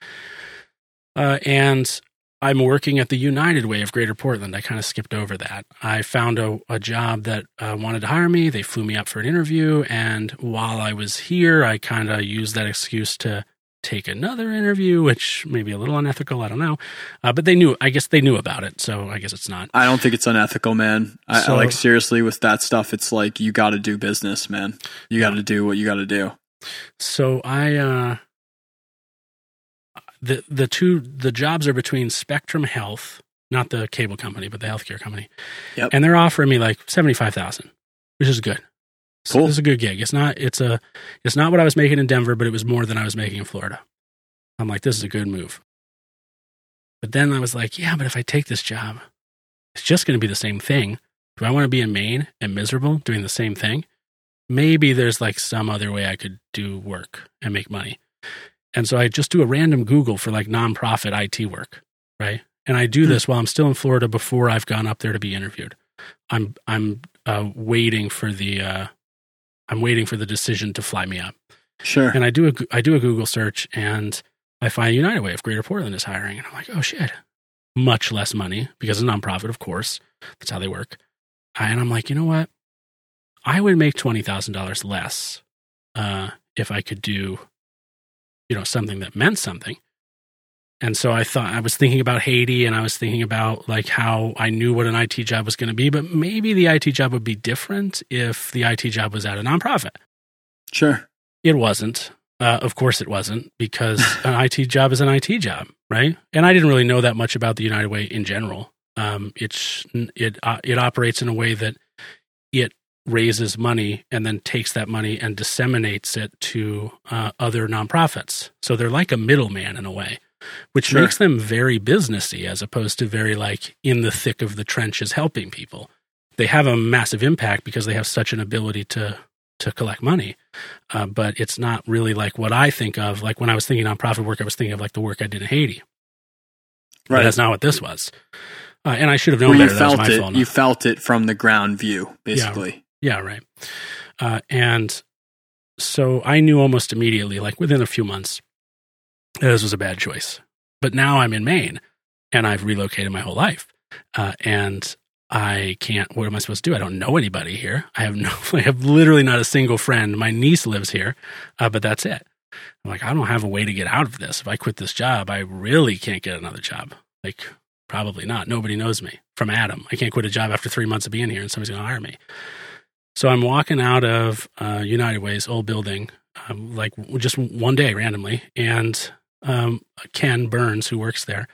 uh and I'm working at the United Way of Greater Portland. I kind of skipped over that. I found a, a job that uh, wanted to hire me. They flew me up for an interview. And while I was here, I kind of used that excuse to take another interview, which may be a little unethical. I don't know. Uh, but they knew, I guess they knew about it. So I guess it's not. I don't think it's unethical, man. I, So- I like seriously with that stuff. It's like you got to do business, man. You got to do what you got to do. So I uh the the two the jobs are between Spectrum Health, not the cable company, but the healthcare company. Yep. And they're offering me like seventy five thousand, which is good. So Cool. It's a good gig. It's not it's a it's not what I was making in Denver, but it was more than I was making in Florida. I'm like, this is a good move. But then I was like, yeah, but if I take this job, it's just going to be the same thing. Do I want to be in Maine and miserable doing the same thing? Maybe there's like some other way I could do work and make money. And so I just do a random Google for like nonprofit IT work, right? And I do Hmm. this while I'm still in Florida before I've gone up there to be interviewed. I'm I'm uh, waiting for the uh, I'm waiting for the decision to fly me up. Sure. And I do a I do a Google search and I find United Way of Greater Portland is hiring, and I'm like, oh shit, much less money because it's a nonprofit, of course. That's how they work. And I'm like, you know what? I would make twenty thousand dollars less uh, if I could do, you know, something that meant something. And so I thought I was thinking about Haiti, and I was thinking about like how I knew what an IT job was going to be, but maybe the IT job would be different if the IT job was at a nonprofit. Sure. It wasn't. Uh, of course, it wasn't because [LAUGHS] an IT job is an IT job, right? And I didn't really know that much about the United Way in general. Um, it's it uh, it operates in a way that raises money and then takes that money and disseminates it to uh, other nonprofits. So they're like a middleman in a way, which Sure. makes them very businessy as opposed to very like in the thick of the trenches helping people. They have a massive impact because they have such an ability to to collect money. Uh, but it's not really like what I think of. Like when I was thinking nonprofit work, I was thinking of like the work I did in Haiti. But Right. that's not what this was. Uh, and I should have known Where you better. That was felt it. You felt it from the ground view, basically. Yeah, right. Uh, and so I knew almost immediately, like within a few months, this was a bad choice. But now I'm in Maine and I've relocated my whole life. Uh, and I can't, what am I supposed to do? I don't know anybody here. I have [LAUGHS] no, I have literally not a single friend. My niece lives here, uh, but that's it. I'm like, I don't have a way to get out of this. If I quit this job, I really can't get another job. Like, probably not. Nobody knows me from Adam. I can't quit a job after three months of being here and somebody's going to hire me. So I'm walking out of uh, United Way's old building, um, like just one day randomly, and um, Ken Burns, who works there,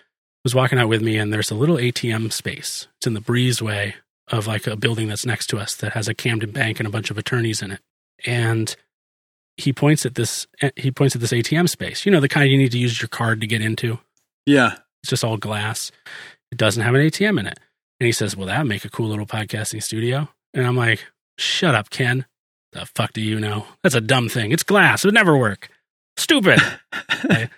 was walking out with me, and there's a little ATM space. It's in the breezeway of like a building that's next to us that has a Camden Bank and a bunch of attorneys in it. And he points at this. He points at this ATM space. You know the kind you need to use your card to get into. Yeah. It's just all glass. It doesn't have an ATM in it. And he says, Well, that make a cool little podcasting studio. And I'm like, Shut up, Ken. The fuck do you know? That's a dumb thing. It's glass. It would never work. Stupid. [LAUGHS] I,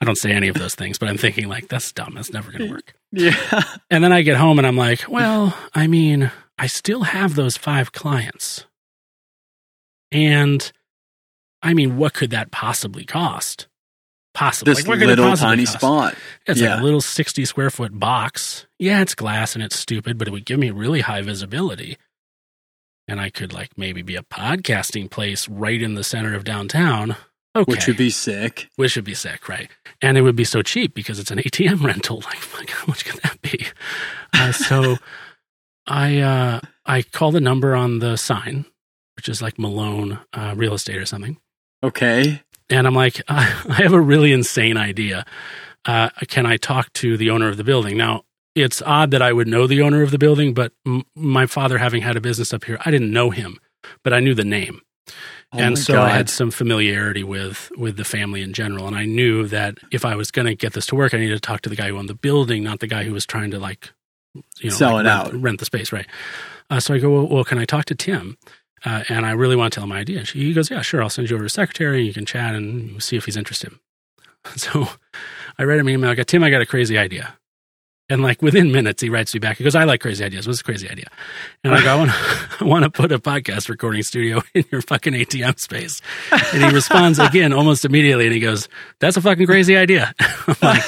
I don't say any of those things, but I'm thinking, like, that's dumb. That's never going to work. Yeah. And then I get home and I'm like, Well, I mean, I still have those five clients. And I mean, what could that possibly cost? Possibly. This Like, what could it little tiny cost? spot. It's Yeah. like a little 60 square foot box. Yeah, it's glass and it's stupid, but it would give me really high visibility. And I could like maybe be a podcasting place right in the center of downtown. Okay. Which would be sick. Which would be sick, right? And it would be so cheap because it's an ATM [LAUGHS] rental. Like, like how much could that be? Uh, so [LAUGHS] I uh, I call the number on the sign, which is like Malone uh, Real Estate or something. Okay. And I'm like, [LAUGHS] I have a really insane idea. Uh, can I talk to the owner of the building? Now, it's odd that I would know the owner of the building, but m- my father having had a business up here, I didn't know him, but I knew the name. Oh and so I had some familiarity with with the family in general. And I knew that if I was going to get this to work, I needed to talk to the guy who owned the building, not the guy who was trying to like, you know, Sell like it rent, out. rent the space, right? Uh, so I go, well, well, can I talk to Tim? Uh, and I really want to tell him my idea. She, he goes, yeah, sure. I'll send you over to secretary. and You can chat and see if he's interested. [LAUGHS] So I read him an email. I go, Tim, I got a crazy idea. And like within minutes, he writes me back. He goes, I like crazy ideas. What's a crazy idea? And I go, I want, [LAUGHS] I want to put a podcast recording studio [LAUGHS] in your fucking ATM space. And he responds again almost immediately. And he goes, That's a fucking crazy idea. [LAUGHS] Like,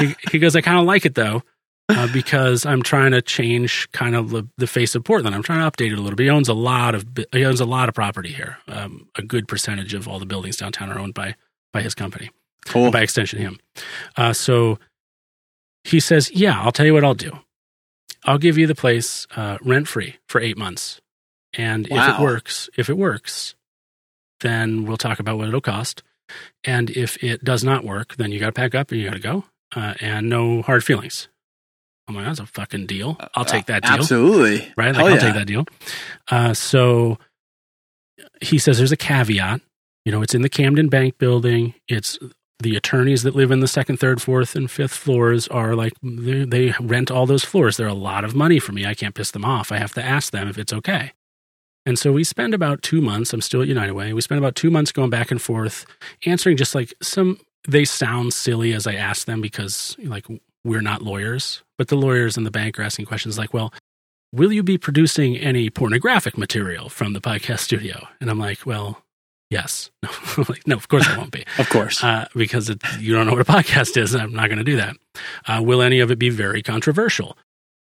he, he goes, I kind of like it though, uh, because I'm trying to change kind of the, the face of Portland. I'm trying to update it a little bit. He owns a lot of he owns a lot of property here. Um, a good percentage of all the buildings downtown are owned by by his company cool. by extension him. Uh, so he says, "Yeah, I'll tell you what I'll do. I'll give you the place uh, rent free for eight months, and if it works, if it works, then we'll talk about what it'll cost. And if it does not work, then you got to pack up and you got to go, uh, and no hard feelings." I'm like, "That's a fucking deal. I'll take that deal." Absolutely. right? Like, I'll yeah. take that deal. Uh, so he says there's a caveat. You know, it's in the Camden Bank building. It's the attorneys that live in the second, third, fourth, and fifth floors are like, they, rent all those floors. They're a lot of money for me. I can't piss them off. I have to ask them if it's okay. And so we spend about two months. I'm still at United Way. We spend about two months going back and forth, answering just like some. They sound silly as I ask them because like we're not lawyers, but the lawyers in the bank are asking questions like, "Well, will you be producing any pornographic material from the podcast studio?" And I'm like, "Well, yes." No, [LAUGHS] like, no, of course I won't be Of course. uh, because it, you don't know what a podcast is. I'm not going to do that. Uh, will any of it be very controversial?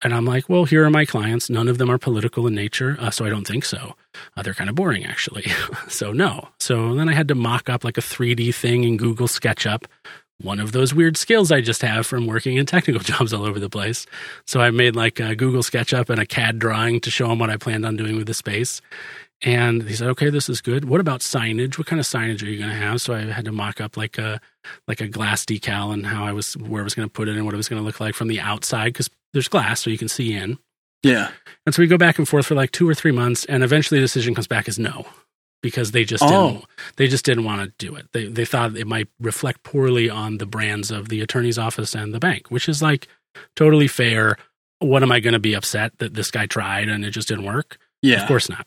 And I'm like, well, here are my clients. None of them are political in nature, uh, so I don't think so. Uh, they're kind of boring, actually. [LAUGHS] so no. So then I had to mock up like a 3D thing in Google SketchUp. One of those weird skills I just have from working in technical [LAUGHS] jobs all over the place. So I made like a Google SketchUp and a CAD drawing to show him what I planned on doing with the space. And he said, "Okay, this is good. What about signage? What kind of signage are you going to have?" So I had to mock up like a like a glass decal and how I was where I was going to put it and what it was going to look like from the outside because there's glass so you can see in. yeah. And so we go back and forth for like two or three months, and eventually the decision comes back as no, because they just Oh. didn't they just didn't want to do it. They they thought it might reflect poorly on the brands of the attorney's office and the bank, which is like totally fair. What am I going to be upset that this guy tried and it just didn't work? Yeah. Of course not.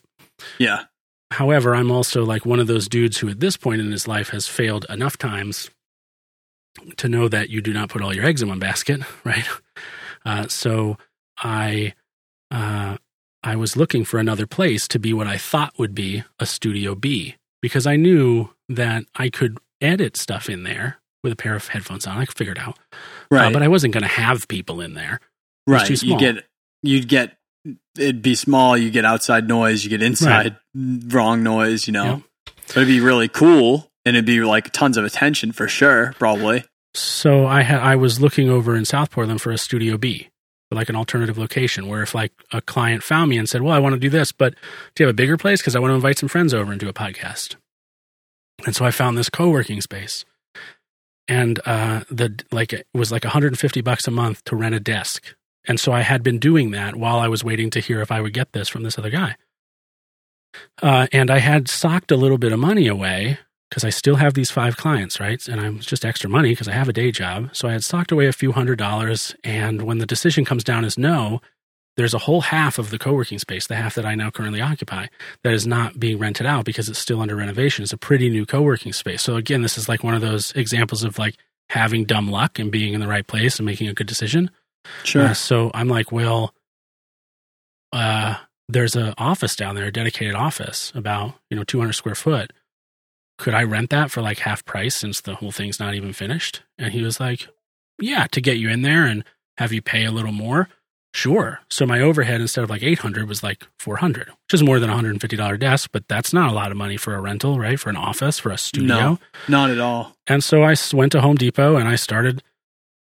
Yeah. however, I'm also like one of those dudes who, at this point in his life, has failed enough times to know that you do not put all your eggs in one basket, [LAUGHS] right? Uh, so I, uh, I was looking for another place to be what I thought would be a Studio B because I knew that I could edit stuff in there with a pair of headphones on. I could figure it out, Right. Uh, but I wasn't going to have people in there. right. You get you'd get it'd be small, you get outside noise, you get inside wrong noise, you know. Yeah. So it'd be really cool and it'd be like tons of attention for sure, probably. So I had I was looking over in South Portland for a Studio B, like an alternative location where if like a client found me and said, "Well, I want to do this, but do you have a bigger place because I want to invite some friends over and do a podcast." And so I found this co-working space. And uh the like it was like 150 bucks a month to rent a desk. And so I had been doing that while I was waiting to hear if I would get this from this other guy. Uh, and I had socked a little bit of money away because I still have these five clients, right? And I'm just extra money because I have a day job. So I had socked away a few hundred dollars. And when the decision comes down as no, there's a whole half of the co working space, the half that I now currently occupy, that is not being rented out because it's still under renovation. It's a pretty new co working space. So again, this is like one of those examples of like having dumb luck and being in the right place and making a good decision. Sure. Uh, so I'm like, well, uh, there's an office down there, a dedicated office, about you know 200 square foot. Could I rent that for like half price since the whole thing's not even finished? And he was like, yeah, to get you in there and have you pay a little more. Sure. So my overhead instead of like 800 was like 400, which is more than $150 desk, but that's not a lot of money for a rental, right? For an office, for a studio. No. Not at all. And so I went to Home Depot and I started,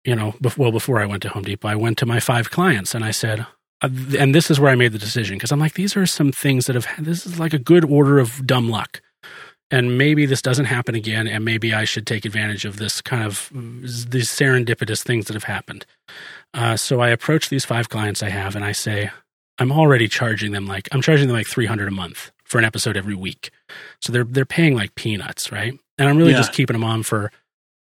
you know, bef- well, before I went to Home Depot, I went to my five clients and I said, uh, and this is where I made the decision because I'm like, these are some things that have, this is like a good order of dumb luck. And maybe this doesn't happen again. And maybe I should take advantage of this kind of these serendipitous things that have happened. Uh, so I approach these five clients I have and I say, I'm already charging them like, I'm charging them like 300 a month for an episode every week. So they're, they're paying like peanuts, right? And I'm really Yeah. just keeping them on for,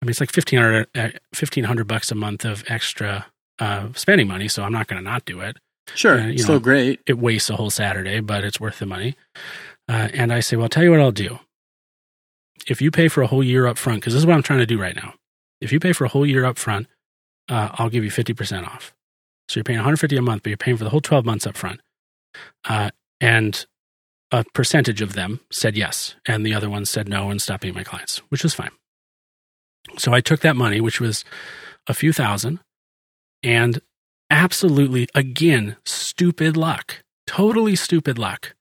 I mean, it's like 1500, uh, 1500 bucks a month of extra uh, spending money. So I'm not going to not do it Sure. Yeah, you Still know. great. it wastes a whole Saturday, but it's worth the money. Uh, and I say, well, I'll tell you what I'll do. If you pay for a whole year up front, because this is what I'm trying to do right now. If you pay for a whole year up front, uh, I'll give you 50% off. So you're paying 150 a month, but you're paying for the whole 12 months up front. Uh, and a percentage of them said yes, and the other ones said no and stopped being my clients, which was fine. So I took that money, which was a few thousand, and absolutely, again, stupid luck, totally stupid luck.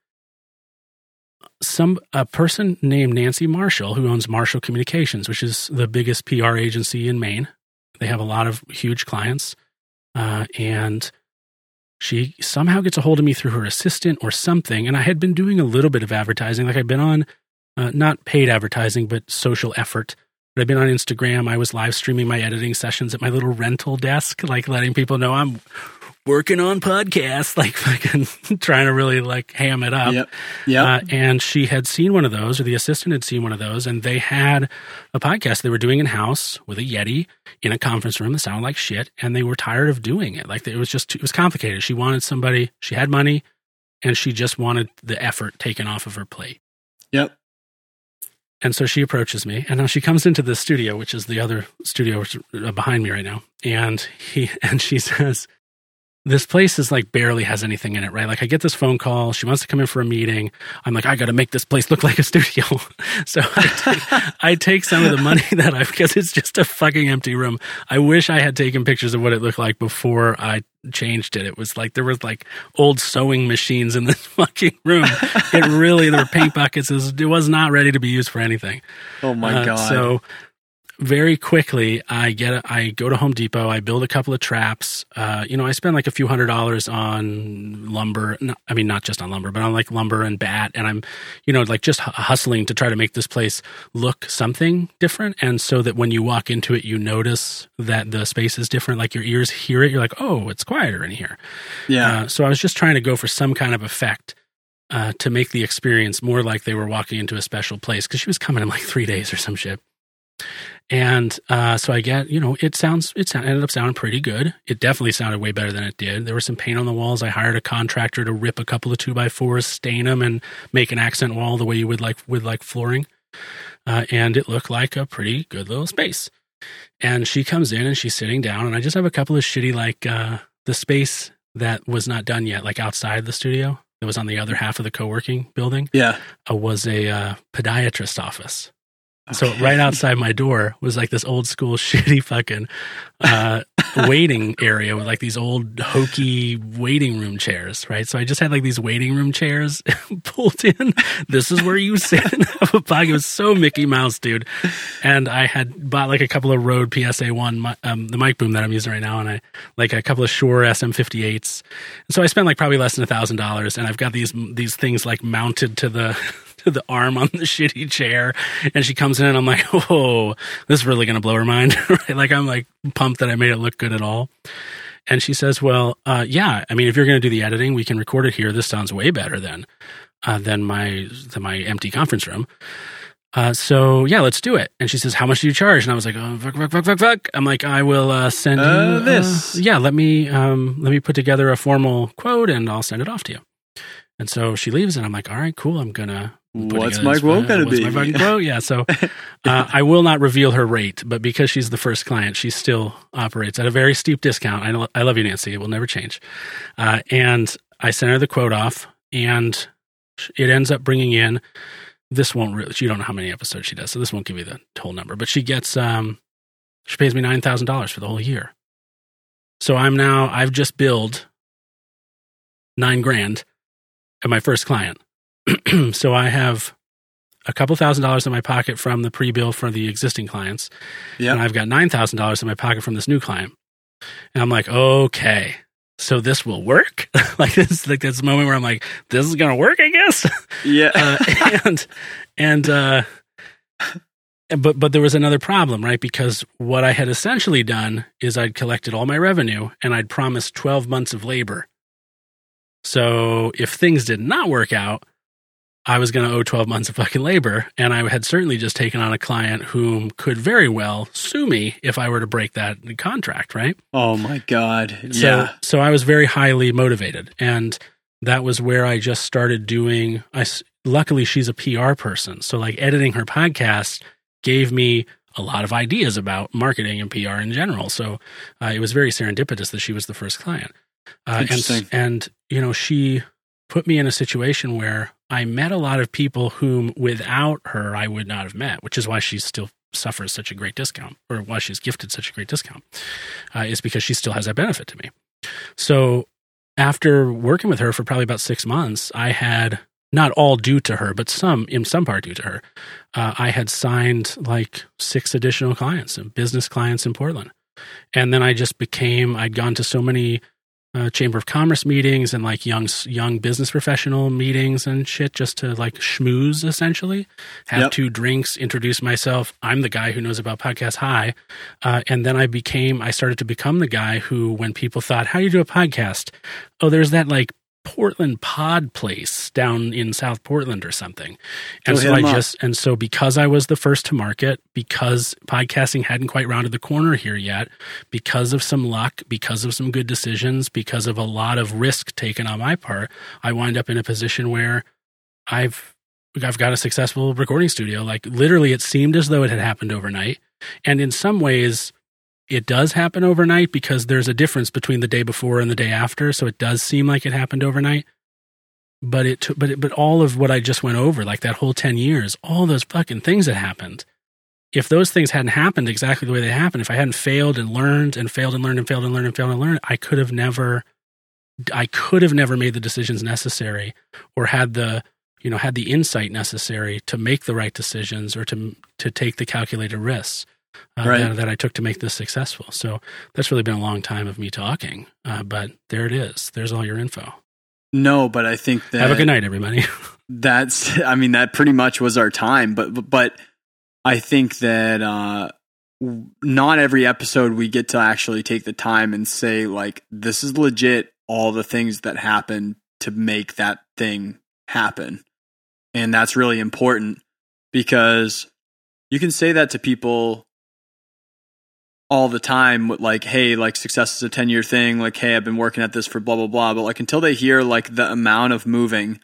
Some a person named Nancy Marshall, who owns Marshall Communications, which is the biggest PR agency in Maine. They have a lot of huge clients, uh, and she somehow gets a hold of me through her assistant or something. And I had been doing a little bit of advertising, like I'd been on uh, not paid advertising, but social effort. But I've been on Instagram. I was live streaming my editing sessions at my little rental desk, like letting people know I'm working on podcasts, [LAUGHS] like fucking trying to really like ham it up. Yep. Yep. Uh, and she had seen one of those, or the assistant had seen one of those, and they had a podcast they were doing in house with a Yeti in a conference room that sounded like shit, and they were tired of doing it. Like it was just it was complicated. She wanted somebody, she had money, and she just wanted the effort taken off of her plate. yep. And so she approaches me, and now she comes into the studio, which is the other studio uh, behind me right now. And he [LAUGHS] and she says, "This place is like barely has anything in it, right? Like I get this phone call. She wants to come in for a meeting. I'm like, I got to make this place look [LAUGHS] like a studio. [LAUGHS] so I [LAUGHS] take, I take some of the money that I because it's just a fucking empty room. I wish I had taken pictures of what it looked like before I changed it. It was like there was like old sewing machines in this fucking room. It really there were paint buckets. It was, it was not ready to be used for anything. Oh my Uh, god. So very quickly, I get a, I go to Home Depot. I build a couple of traps. Uh, you know, I spend like a few hundred dollars on lumber. No, I mean, not just on lumber, but on like lumber and batt. And I'm, you know, like just hustling to try to make this place look something different. And so that when you walk into it, you notice that the space is different. Like your ears hear it. You're like, oh, it's quieter in here. yeah. Uh, so I was just trying to go for some kind of effect uh, to make the experience more like they were walking into a special place because she was coming in like three days or some shit. And uh, so I get, you know, it sounds, it sound, ended up sounding pretty good. It definitely sounded way better than it did. There was some paint on the walls. I hired a contractor to rip a couple of two by fours, stain them, and make an accent wall the way you would like with like flooring. Uh, and it looked like a pretty good little space. And she comes in and she's sitting down, and I just have a couple of shitty like uh, the space that was not done yet, like outside the studio that was on the other half of the co-working building Yeah. uh, was a uh, podiatrist office. So right outside my door was like this old school [LAUGHS] shitty fucking uh, waiting area with like these old hokey waiting room chairs, right? So I just had like these waiting room chairs [LAUGHS] pulled in. This is where you sit and have a [LAUGHS] podcast. It was so Mickey Mouse, dude. And I had bought like a couple of Rode PSA one, um, the mic boom that I'm using right now, and I like a couple of Shure SM58s. And so I spent like probably less than a thousand dollars, and I've got these these things like mounted to the [LAUGHS] the arm on the shitty chair. And she comes in, and I'm like, [LAUGHS] oh, this is really gonna blow her mind. [LAUGHS] right? Like I'm like pumped that I made it look good at all. And she says, "Well, uh, yeah. I mean, if you're going to do the editing, we can record it here. This sounds way better than uh, than my than my empty conference room. Uh, so yeah, let's do it." And she says, "How much do you charge?" And I was like, "Oh, fuck, fuck, fuck, fuck, fuck." I'm like, "I will uh, send you Uh, this. yeah, let me um, let me put together a formal quote, and I'll send it off to you." And so she leaves, and I'm like, "All right, cool. I'm gonna." What's my quote gonna what's be? My fucking [LAUGHS] quote, yeah. So [LAUGHS] uh, I will not reveal her rate, but because she's the first client, she still operates at a very steep discount. I, lo- I love you, Nancy. It will never change. Uh, and I sent her the quote off, and it ends up bringing in. This won't really. You don't know how many episodes she does, so this won't give you the whole number. But she gets. Um, she pays me nine thousand dollars for the whole year. So I'm now. I've just billed nine grand at my first client. [CLEARS THROAT] so I have a couple thousand dollars in my pocket from the pre-bill for the existing clients, Yeah. and I've got nine thousand dollars in my pocket from this new client. And I'm like, okay, so this will work. [LAUGHS] like this, like this moment where I'm like, this is gonna work, I guess. Yeah. [LAUGHS] uh, and and uh, but but there was another problem, right? Because what I had essentially done is I'd collected all my revenue and I'd promised 12 months of labor. So if things did not work out, I was going to owe 12 months of fucking labor. And I had certainly just taken on a client whom could very well sue me if I were to break that contract, right? oh my god. So, yeah. so I was very highly motivated, and that was where I just started doing. I, luckily she's a PR person, so like editing her podcast gave me a lot of ideas about marketing and PR in general. So uh, it was very serendipitous that she was the first client. Uh, and, Interesting. and you know she put me in a situation where I met a lot of people whom without her I would not have met, which is why she still suffers such a great discount, or why she's gifted such a great discount, uh, is because she still has that benefit to me. So after working with her for probably about six months, I had not all due to her, but some in some part due to her. Uh, I had signed like six additional clients and business clients in Portland, and then I just became. I'd gone to so many uh, chamber of commerce meetings and like young young business professional meetings and shit just to like schmooze essentially. Have Yep. two drinks introduce myself. I'm the guy who knows about podcast high uh, and then i became i started to become the guy who when people thought how do you do a podcast? Oh there's that like portland pod place down in south portland or something and so i up. just and so because i was the first to market because podcasting hadn't quite rounded the corner here yet because of some luck, because of some good decisions, because of a lot of risk taken on my part, I wind up in a position where I've I've got a successful recording studio. Like literally it seemed as though it had happened overnight. And in some ways it does happen overnight because there's a difference between the day before and the day after, so it does seem like it happened overnight. But it took, but it, but all of what I just went over, like that whole 10 years, all those fucking things that happened if those things hadn't happened exactly the way they happened, if I hadn't failed and learned and failed and learned and failed and learned and failed and learned, I could have never, I could have never made the decisions necessary or had the, you know, had the insight necessary to make the right decisions or to to take the calculated risks uh, Right. that, that I took to make this successful. So that's really been a long time of me talking, uh, but there it is. There's all your info. No, but I think that Have a good night, everybody. [LAUGHS] that's i mean that pretty much was our time but but i think that uh not every episode we get to actually take the time and say like this is legit all the things that happen to make that thing happen and that's really important because you can say that to people all the time with like, hey, like success is a 10 year thing. Like, hey, I've been working at this for blah, blah, blah. But like until they hear like the amount of moving,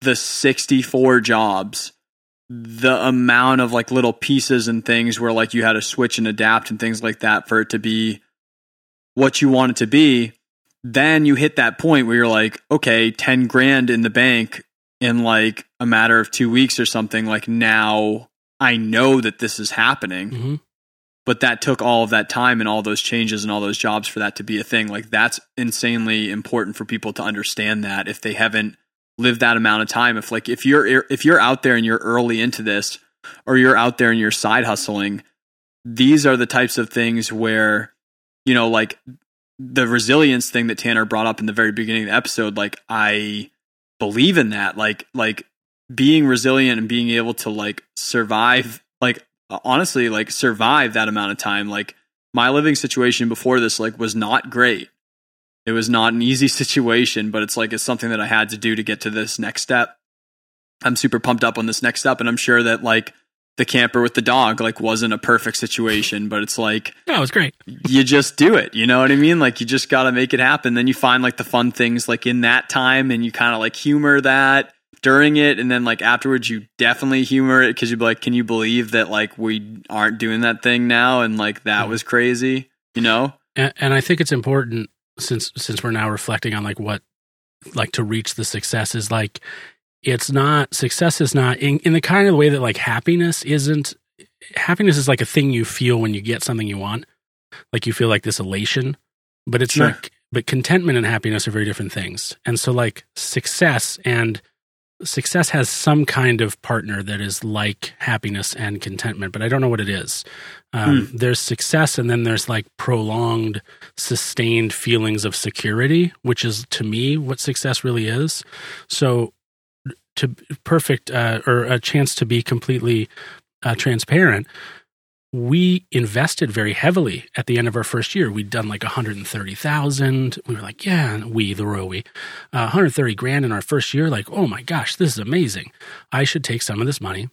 the 64 jobs, the amount of like little pieces and things where like you had to switch and adapt and things like that for it to be what you want it to be, then you hit that point where you're like, okay, 10 grand in the bank in like a matter of two weeks or something. Like now I know that this is happening. hmm But that took all of that time and all those changes and all those jobs for that to be a thing. Like that's insanely important for people to understand that if they haven't lived that amount of time. If like if you're if you're out there and you're early into this, or you're out there and you're side hustling, these are the types of things where you know like the resilience thing that Tanner brought up in the very beginning of the episode. Like I believe in that. Like like being resilient and being able to like survive. Like honestly, like survive that amount of time. Like my living situation before this like was not great it was not an [LAUGHS] easy situation, but it's like it's something that I had to do to get to this next step. I'm super pumped up on this next step, and I'm sure that like the camper with the dog like wasn't a perfect situation, but it's like No, it was great. you just do it. You know what I mean? Like you just got to make it happen. Then you find like the fun things like in that time, and you kind of like humor that during it, and then like afterwards you definitely humor it because you'd be like, "Can you believe that like we aren't doing that thing now?" And like that Mhm. was crazy. You know? and, and I think it's important since since we're now reflecting on like what like to reach the success is like it's not success is not in, in the kind of way that like happiness isn't happiness is like a thing you feel when you get something you want like you feel like this elation but it's Sure. not but contentment and happiness are very different things and so like success and success has some kind of partner that is like happiness and contentment but i don't know what it is. Um, there's success and then there's like prolonged sustained feelings of security which is to me what success really is. So to perfect uh, or a chance to be completely uh, transparent we invested very heavily at the end of our first year. We'd done like 130,000. We were like, yeah, we, the royal we, uh, 130 grand in our first year. Like, oh my gosh, this is amazing. I should take some of this money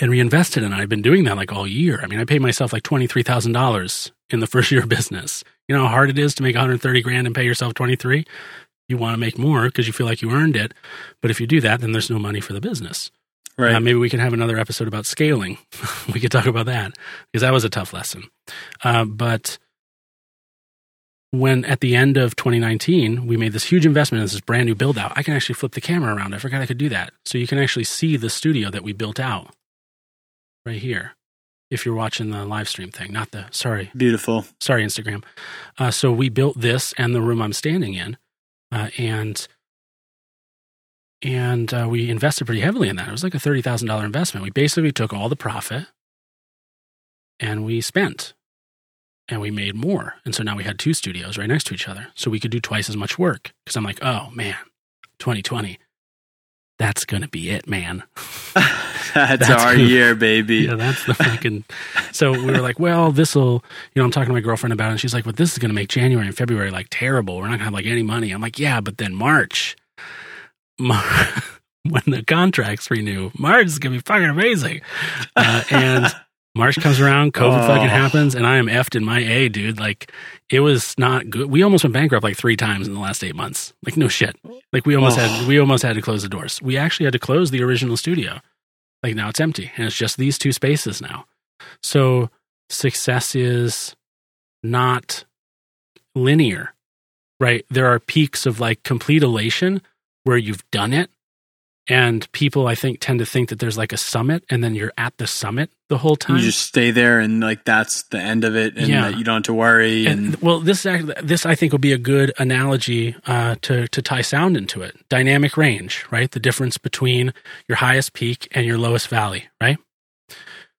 and reinvest it. And I've been doing that like all year. I mean, I paid myself like $23,000 in the first year of business. You know how hard it is to make 130 grand and pay yourself 23? You want to make more because you feel like you earned it. But if you do that, then there's no money for the business. Right. Uh, maybe we can have another episode about scaling. [LAUGHS] we could talk about that because that was a tough lesson. Uh, but when at the end of 2019, we made this huge investment in this brand new build out, I can actually flip the camera around. I forgot I could do that. So you can actually see the studio that we built out right here. If you're watching the live stream thing, not the, sorry, Beautiful. sorry, Instagram. Uh, so we built this and the room I'm standing in, uh, and and uh, we invested pretty heavily in that. It was like a thirty thousand dollar investment. We basically took all the profit and we spent, and we made more. And so now we had two studios right next to each other, so we could do twice as much work. Because I'm like, oh man, 2020, that's gonna be it, man. [LAUGHS] That's, That's our good. year, baby. Yeah, that's the fucking. so we were like, well, this will, you know, I'm talking to my girlfriend about it. And she's like, well, this is to make January and February like terrible. We're not to have like any money. I'm like, yeah, but then March, Mar- [LAUGHS] when the contracts renew, March is going to be fucking amazing. Uh, and March comes around, COVID Oh. fucking happens, and I am effed in my A, dude. Like, it was not good. We almost went bankrupt like three times in the last eight months. Like, no shit. Like, we almost Oh. had, we almost had to close the doors. We actually had to close the original studio. Like now it's empty and it's just these two spaces now. So success is not linear, right? There are peaks of like complete elation where you've done it. And people, I think, tend to think that there's like a summit and then you're at the summit the whole time. You just stay there and like that's the end of it, and Yeah. that you don't have to worry. And, And, well, this act- this I think will be a good analogy uh, to to tie sound into it. Dynamic range, right? The difference between your highest peak and your lowest valley, right?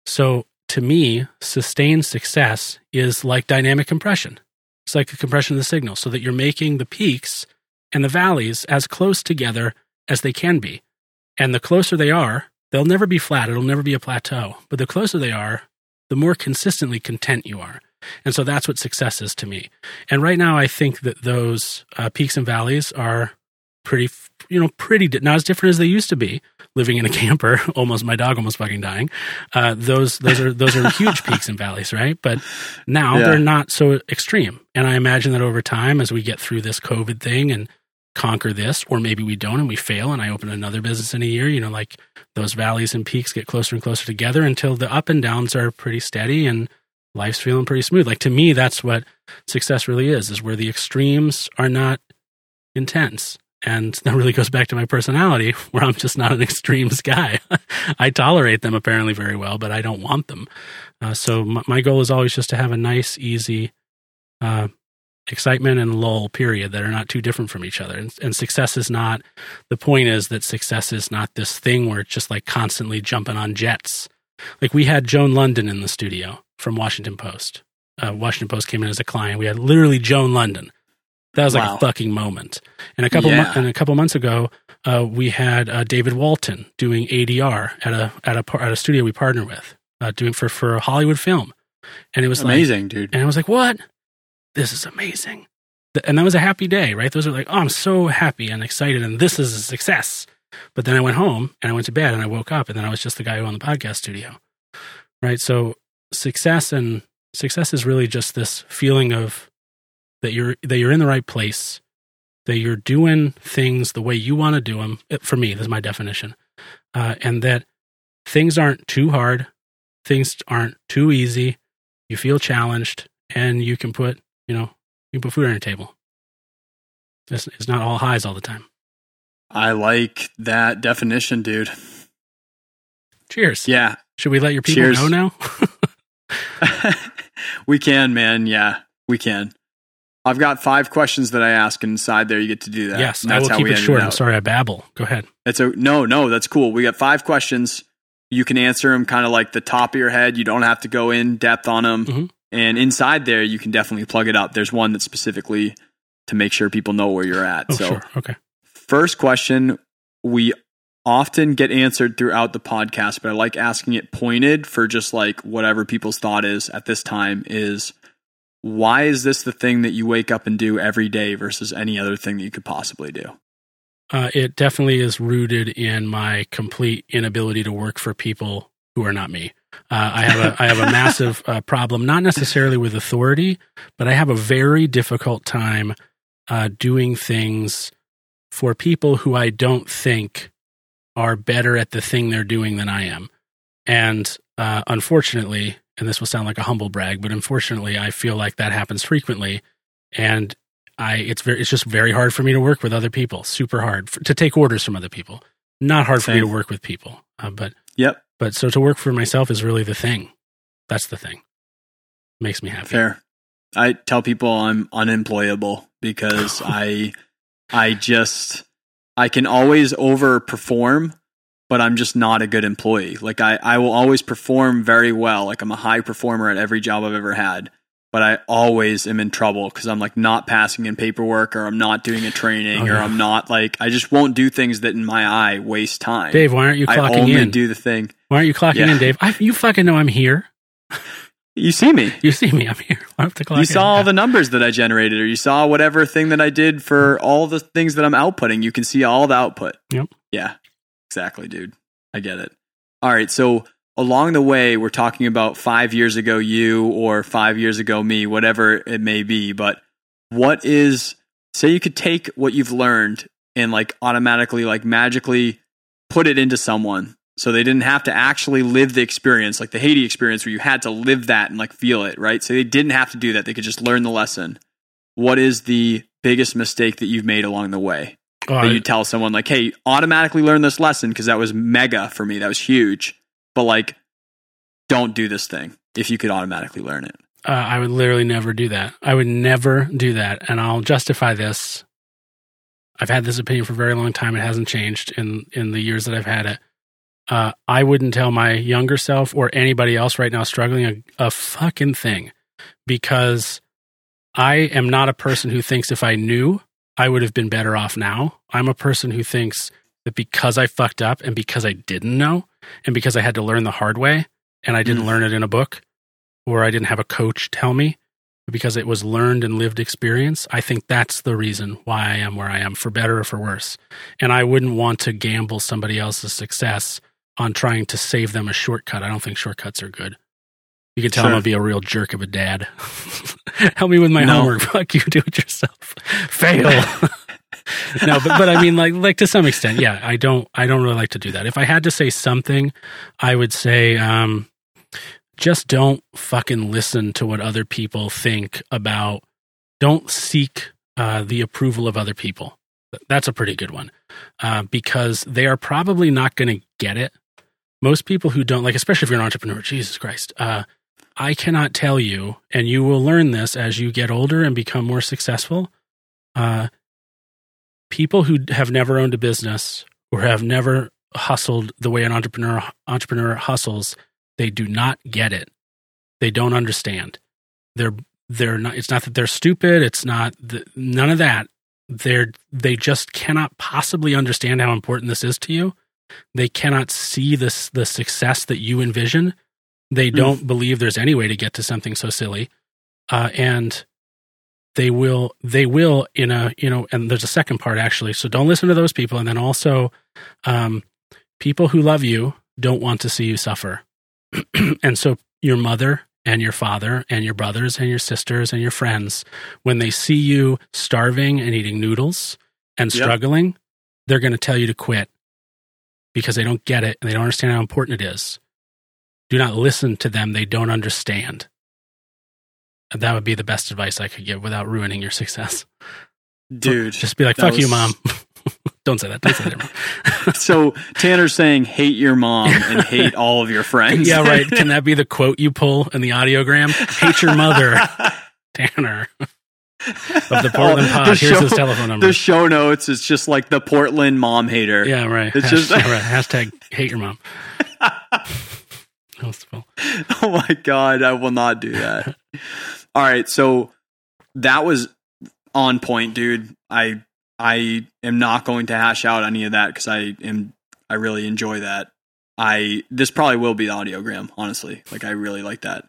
So to me, sustained success is like dynamic compression. It's like the compression of the signal, so that you're making the peaks and the valleys as close together as they can be. And the closer they are, they'll never be flat. It'll never be a plateau. But the closer they are, the more consistently content you are. And so that's what success is to me. And right now, I think that those uh, peaks and valleys are pretty, you know, pretty di- not as different as they used to be. Living in a camper, [LAUGHS] almost my dog almost fucking dying. Uh, those those are those are [LAUGHS] huge peaks and valleys, right? But now Yeah. they're not so extreme. And I imagine that over time, as we get through this COVID thing and conquer this, or maybe we don't and we fail, and I open another business in a year, you know, like those valleys and peaks get closer and closer together until the up and downs are pretty steady and life's feeling pretty smooth. Like to me, that's what success really is, is where the extremes are not intense. And that really goes back to my personality, [LAUGHS] where I'm just not an extremes guy. [LAUGHS] I tolerate them apparently very well, but I don't want them. Uh, so my, my goal is always just to have a nice, easy uh, excitement and lull period that are not too different from each other. And, and success is not, the point is that success is not this thing where it's just like constantly jumping on jets. Like we had Joan London in the studio from Washington Post. Uh, Washington Post came in as a client. We had literally Joan London. That was like Wow. a fucking moment. And a couple, Yeah. mo- and a couple months ago, uh, we had uh, David Walton doing ADR at a at a par- at a studio we partner with, uh, doing for for a Hollywood film, and it was like, Amazing, dude. and I was like, what? This is amazing. And that was a happy day, right? Those are like, oh, I'm so happy and excited, and this is a success. But then I went home and I went to bed and I woke up and then I was just the guy who owned the podcast studio, right? So success and success is really just this feeling of that you're that you're in the right place, that you're doing things the way you want to do them. For me, this is my definition, uh, and that things aren't too hard, things aren't too easy. You feel challenged, and you can put you know you can put food on your table. It's, it's not all highs all the time. I like that definition, dude. Cheers. Yeah. Should we let your people Cheers. know now? [LAUGHS] we can, man. Yeah, we can. I've got five questions that I ask inside there. You get to do that. yes, And I that's will how keep we it short. I'm sorry, I babble. Go ahead. It's a no, no. That's cool. We got five questions. You can answer them kind of like the top of your head. You don't have to go in depth on them. Mhm. And inside there, you can definitely plug it up. There's one that's specifically to make sure people know where you're at. Oh, so, sure. Okay. first question we often get answered throughout the podcast, but I like asking it pointed for just like whatever people's thought is at this time is why is this the thing that you wake up and do every day versus any other thing that you could possibly do? Uh, it definitely is rooted in my complete inability to work for people who are not me. Uh, I have a I have a massive uh, problem, not necessarily with authority, but I have a very difficult time uh, doing things for people who I don't think are better at the thing they're doing than I am. And uh, unfortunately, and this will sound like a humble brag, but unfortunately, I feel like that happens frequently. And I it's very it's just very hard for me to work with other people. Super hard for, to take orders from other people. Not hard for me to work with people. Uh, but Yep, but so to work for myself is really the thing. That's the thing. Makes me happy. fair. I tell people I'm unemployable because [LAUGHS] I I just I can always overperform, but I'm just not a good employee. Like I, I will always perform very well. Like I'm a high performer at every job I've ever had. But I always am in trouble because I'm like not passing in paperwork or I'm not doing a training Oh, or yeah. I'm not like I just won't do things that in my eye waste time. Dave, why aren't you clocking I only in? do the thing. why aren't you clocking Yeah. in, Dave? I, you fucking know I'm here. You see me. You see me. I'm here. I have to clock you in. saw all the numbers that I generated, or you saw whatever thing that I did for all the things that I'm outputting. You can see all the output. Yep. Yeah, exactly, dude. I get it. All right. So along the way, we're talking about five years ago you or five years ago me, whatever it may be. But what is, say you could take what you've learned and like automatically, like magically put it into someone so they didn't have to actually live the experience, like the Haiti experience where you had to live that and like feel it, right? So they didn't have to do that. They could just learn the lesson. What is the biggest mistake that you've made along the way? Oh, that you tell someone like, "Hey, automatically learn this lesson because that was mega for me. That was huge." But like, don't do this thing if you could automatically learn it. uh, I would literally never do that. I would never do that. And I'll justify this. I've had this opinion for a very long time. It hasn't changed in, in the years that I've had it. Uh, I wouldn't tell my younger self or anybody else right now struggling a, a fucking thing because I am not a person who thinks if I knew, I would have been better off now. I'm a person who thinks that because I fucked up and because I didn't know and because I had to learn the hard way and I didn't Mm. learn it in a book or I didn't have a coach tell me, because it was learned and lived experience. I think that's the reason why I am where I am, for better or for worse. And I wouldn't want to gamble somebody else's success on trying to save them a shortcut. I don't think shortcuts are good. You can tell Sure. I'm gonna be a real jerk of a dad. [LAUGHS] Help me with my No. homework. [LAUGHS] Fuck you, do it yourself. Fail. [LAUGHS] [LAUGHS] no, but but I mean, like like to some extent, yeah. I don't I don't really like to do that. If I had to say something, I would say um, just don't fucking listen to what other people think about. Don't seek uh, the approval of other people. That's a pretty good one uh, because they are probably not going to get it. Most people who don't like, especially if you're an entrepreneur, Jesus Christ, uh, I cannot tell you, and you will learn this as you get older and become more successful. Uh, people who have never owned a business or have never hustled the way an entrepreneur entrepreneur hustles, they do not get it. They don't understand. They're they're not. It's not that they're stupid. It's not the, none of that. They're they just cannot possibly understand how important this is to you. They cannot see this the success that you envision. They don't believe there's any way to get to something so silly, uh, and they will they will in a you know and there's a second part actually. So don't listen to those people. And then also um, people who love you don't want to see you suffer. [CLEARS THROAT] And so your mother and your father and your brothers and your sisters and your friends when they see you starving and eating noodles and Yep. struggling they're going to tell you to quit because they don't get it and they don't understand how important it is. Do not listen to them. They don't understand that would be the best advice I could give without ruining your success. Dude. Just be like, "Fuck you, mom." [LAUGHS] Don't say that. Don't say that. [LAUGHS] So Tanner's saying hate your mom and hate all of your friends. yeah, right. [LAUGHS] Can that be the quote you pull in the audiogram? Hate your mother, Tanner. Of the Portland Oh, Pod. the Here's show- his telephone number. The show notes is just like the Portland mom hater. yeah, right. It's Hashtag, just- right. Hashtag hate your mom. Was. Oh my god, I will not do that. All right, so that was on point, dude. I I am not going to hash out any of that because I am I really enjoy that. I this probably will be the audiogram, honestly. Like I really like that.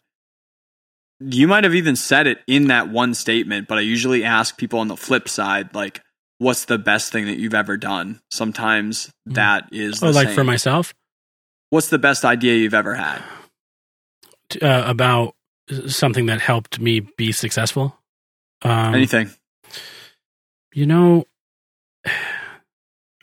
You might have even said it in that one statement, but I usually ask people on the flip side, like, what's the best thing that you've ever done? Sometimes Mm. that is Oh, like for myself what's the best idea you've ever had? uh, about something that helped me be successful. Um, Anything. You know, [SIGHS]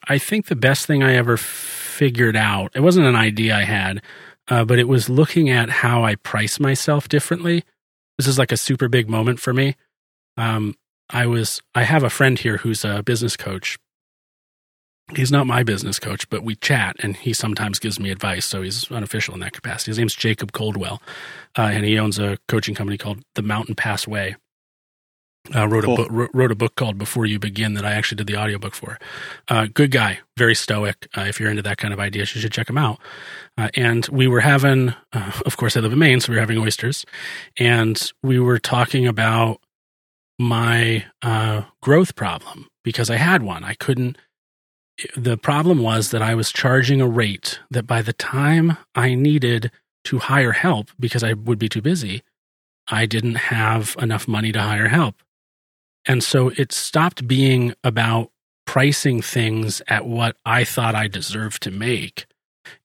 I think the best thing I ever figured out, it wasn't an idea I had, uh, but it was looking at how I price myself differently. This is like a super big moment for me. Um, I was, I have a friend here who's a business coach. He's not my business coach, but we chat and he sometimes gives me advice. So he's unofficial in that capacity. His name's Jacob Coldwell, uh, and he owns a coaching company called the Mountain Pass Way uh, wrote Cool. a book wrote, a book called Before You Begin that I actually did the audiobook for. Uh, good guy, very stoic. Uh, if you're into that kind of ideas, you should check him out. Uh, and we were having, uh, of course, I live in Maine, so we were having oysters, and we were talking about my uh, growth problem because I had one. I couldn't. The problem was that I was charging a rate that by the time I needed to hire help because I would be too busy, I didn't have enough money to hire help. And so it stopped being about pricing things at what I thought I deserved to make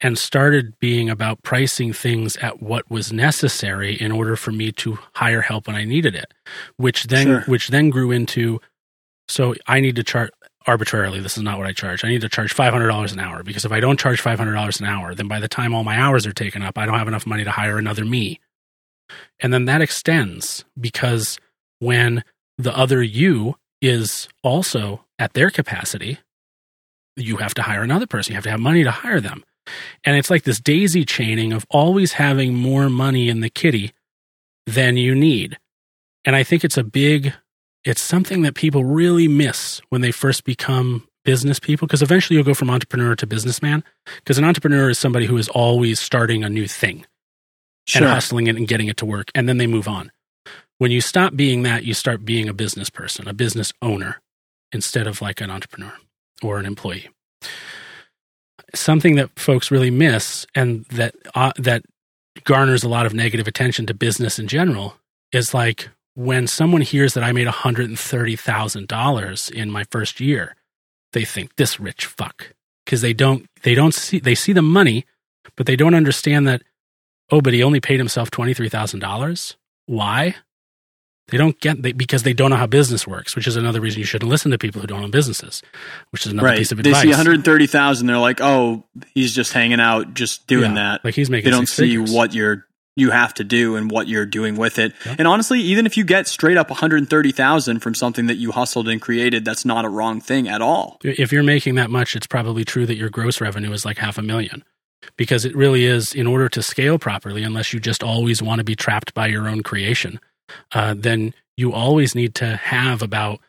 and started being about pricing things at what was necessary in order for me to hire help when I needed it, which then Sure. which then grew into so I need to charge arbitrarily this is not what I charge. I need to charge $500 an hour because if I don't charge $500 an hour, then by the time all my hours are taken up, I don't have enough money to hire another me. And then that extends because when the other you is also at their capacity, you have to hire another person. You have to have money to hire them. And it's like this daisy chaining of always having more money in the kitty than you need. And I think it's a big, it's something that people really miss when they first become business people because eventually you'll go from entrepreneur to businessman because an entrepreneur is somebody who is always starting a new thing and hustling it and getting it to work, and then they move on. When you stop being that, you start being a business person, a business owner, instead of like an entrepreneur or an employee. Something that folks really miss, and that uh, that garners a lot of negative attention to business in general, is like when someone hears that I made $130,000 in my first year, they think this rich fuck because they don't they don't see they see the money, but they don't understand that oh, but he only paid himself $23,000. Why? They don't get they, because they don't know how business works, which is another reason you shouldn't listen to people who don't own businesses, which is another right. piece of advice. They see 130,000. They're like, oh, he's just hanging out, just doing Yeah, that. Like he's making They don't see figures. what you're you have to do and what you're doing with it. Yeah. And honestly, even if you get straight up 130,000 from something that you hustled and created, that's not a wrong thing at all. if you're making that much, it's probably true that your gross revenue is like half a million. Because it really is, in order to scale properly, unless you just always want to be trapped by your own creation, uh, then you always need to have about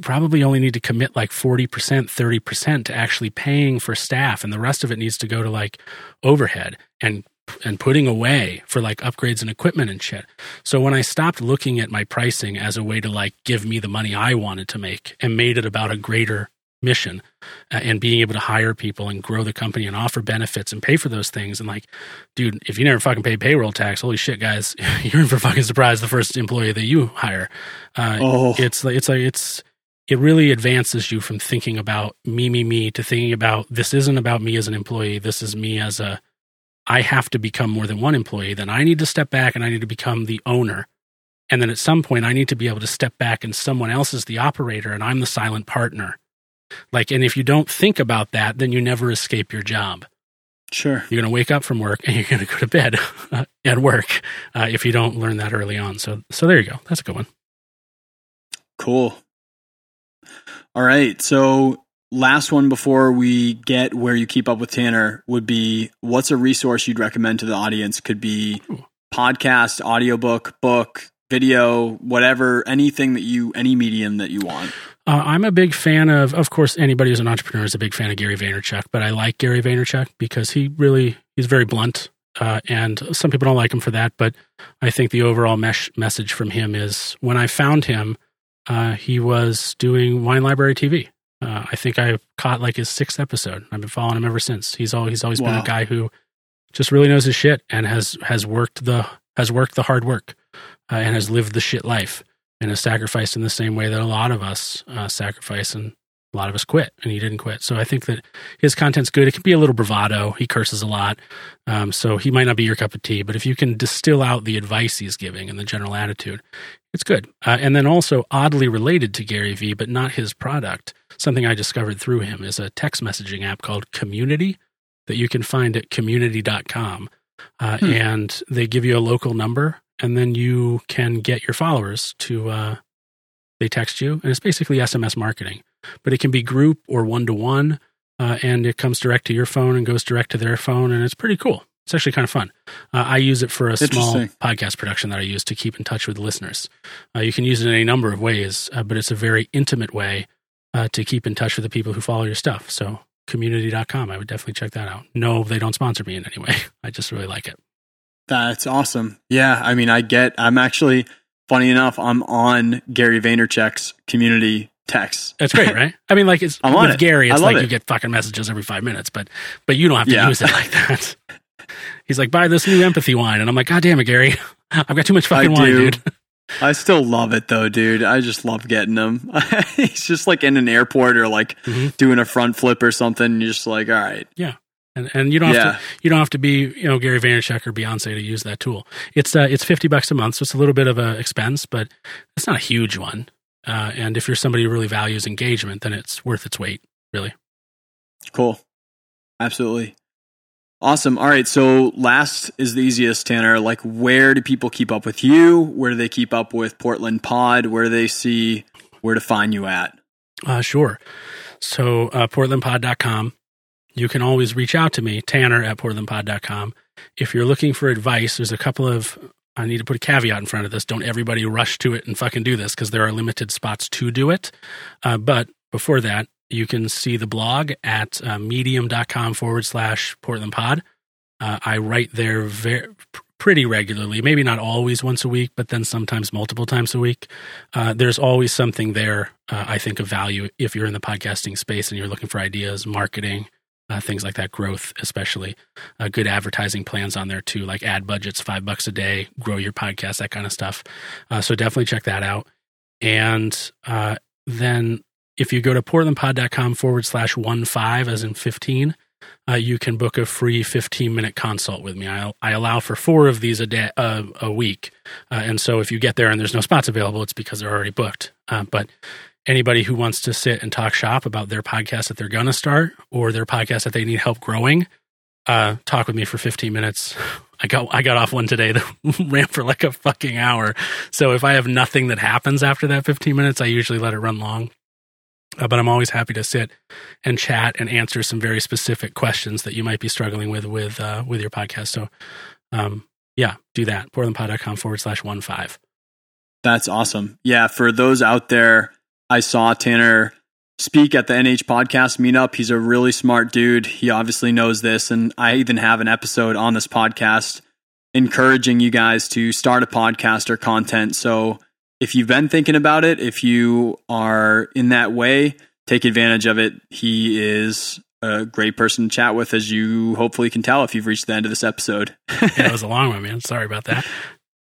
probably only need to commit like 40%, 30% to actually paying for staff. And the rest of it needs to go to like overhead and and putting away for like upgrades and equipment and shit. So when I stopped looking at my pricing as a way to like give me the money I wanted to make and made it about a greater mission uh, and being able to hire people and grow the company and offer benefits and pay for those things and like dude if you never fucking pay payroll tax holy shit guys [LAUGHS] you're in for fucking surprise the first employee that you hire uh, Oh. it's like it's like it's it really advances you from thinking about me me me to thinking about this isn't about me as an employee this is me as a I have to become more than one employee, then I need to step back and I need to become the owner. And then at some point, I need to be able to step back and someone else is the operator and I'm the silent partner. Like, and if you don't think about that, then you never escape your job. Sure. You're going to wake up from work and [LAUGHS] you're going to go to bed [LAUGHS] at work uh, if you don't learn that early on. So, so there you go. That's a good one. Cool. All right. So, last one before we get where you keep up with Tanner would be what's a resource you'd recommend to the audience? Could be podcast, audiobook, book, video, whatever, anything that you, any medium that you want. Uh, I'm a big fan of, of course, anybody who's an entrepreneur is a big fan of Gary Vaynerchuk, but I like Gary Vaynerchuk because he really, he's very blunt. Uh, and some people don't like him for that, but I think the overall mesh message from him is when I found him, uh, he was doing Wine Library TV. Uh, I think I caught like his sixth episode. I've been following him ever since. He's always, he's always been a guy who just really knows his shit and has, has worked the, has worked the hard work uh, and has lived the shit life and has sacrificed in the same way that a lot of us uh, sacrifice and a lot of us quit and he didn't quit. So i think that his content's good. It can be a little bravado. He curses a lot. Um, so he might not be your cup of tea but if you can distill out the advice he's giving and the general attitude it's good. Uh, and then also oddly related to gary vee but not his product something i discovered through him is a text messaging app called community that you can find at community.com uh, Hmm. and they give you a local number and then you can get your followers to uh, they text you and it's basically sms marketing. But it can be group or one to one and it comes direct to your phone and goes direct to their phone and it's pretty cool. It's actually kind of fun. Uh, i use it for a small podcast production that i use to keep in touch with listeners. Uh, you can use it in a number of ways uh, but it's a very intimate way uh, to keep in touch with the people who follow your stuff so community.com i would definitely check that out no they don't sponsor me in any way [LAUGHS] i just really like it That's awesome. Yeah, I mean, I get. I'm actually funny enough. I'm on Gary Vaynerchuk's community text. That's great, [LAUGHS] right? I mean, like it's I'm on with it. Gary, I it's like it. you get fucking messages every five minutes, but but you don't have to Yeah. use it [LAUGHS] like that. He's like, buy this new empathy wine, and I'm like, God damn it, Gary, I've got too much fucking I wine, do. dude. I still love it though, dude. I just love getting them. [LAUGHS] He's just like in an airport or like Mhm. doing a front flip or something. You're just like, all right, yeah. And and you don't have to you don't have to be you know Gary Vaynerchuk or Beyonce to use that tool. It's uh it's fifty bucks a month, so it's a little bit of a expense, but it's not a huge one. Uh, and if you're somebody who really values engagement, then it's worth its weight. Really, cool, absolutely, awesome. All right, so last is the easiest, Tanner. Like, where do people keep up with you? Where do they keep up with Portland Pod? Where do they see where to find you at? Uh, sure. So, uh, portlandpod.com. You can always reach out to me, Tanner at portlandpod.com. If you're looking for advice, there's a couple of, I need to put a caveat in front of this. Don't everybody rush to it and fucking do this because there are limited spots to do it. Uh, but before that, you can see the blog at uh, medium.com forward slash portlandpod. Uh, I write there very, pretty regularly, maybe not always once a week, but then sometimes multiple times a week uh, there's always something there, uh, I think, of value if you're in the podcasting space and you're looking for ideas, marketing, uh, things like that, growth especially. Uh, good advertising plans on there too, like ad budgets, five bucks a day, grow your podcast, that kind of stuff. So definitely check that out. And then if you go to portlandpod.com forward slash one five, as in 15, uh, you can book a free 15 minute consult with me. I, I allow for four of these a day, uh, a week. Uh, and so if you get there and there's no spots available, it's because they're already booked. Uh, but anybody who wants to sit and talk shop about their podcast that they're going to start or their podcast that they need help growing, uh, talk with me for 15 minutes. [LAUGHS] I got I got off one today [LAUGHS] that ran for like a fucking hour. So if I have nothing that happens after that 15 minutes, I usually let it run long. Uh, but I'm always happy to sit and chat and answer some very specific questions that you might be struggling with with uh, with your podcast. So, um, yeah, do that. PortlandPod.com forward slash one five. That's awesome. Yeah, for those out there, I saw Tanner speak at the NH podcast meetup. He's a really smart dude. He obviously knows this, and I even have an episode on this podcast encouraging you guys to start a podcast or content. So if you've been thinking about it, if you are in that way, take advantage of it. He is a great person to chat with, as you hopefully can tell if you've reached the end of this episode. yeah, it was a [LAUGHS] long one, man. Sorry about that.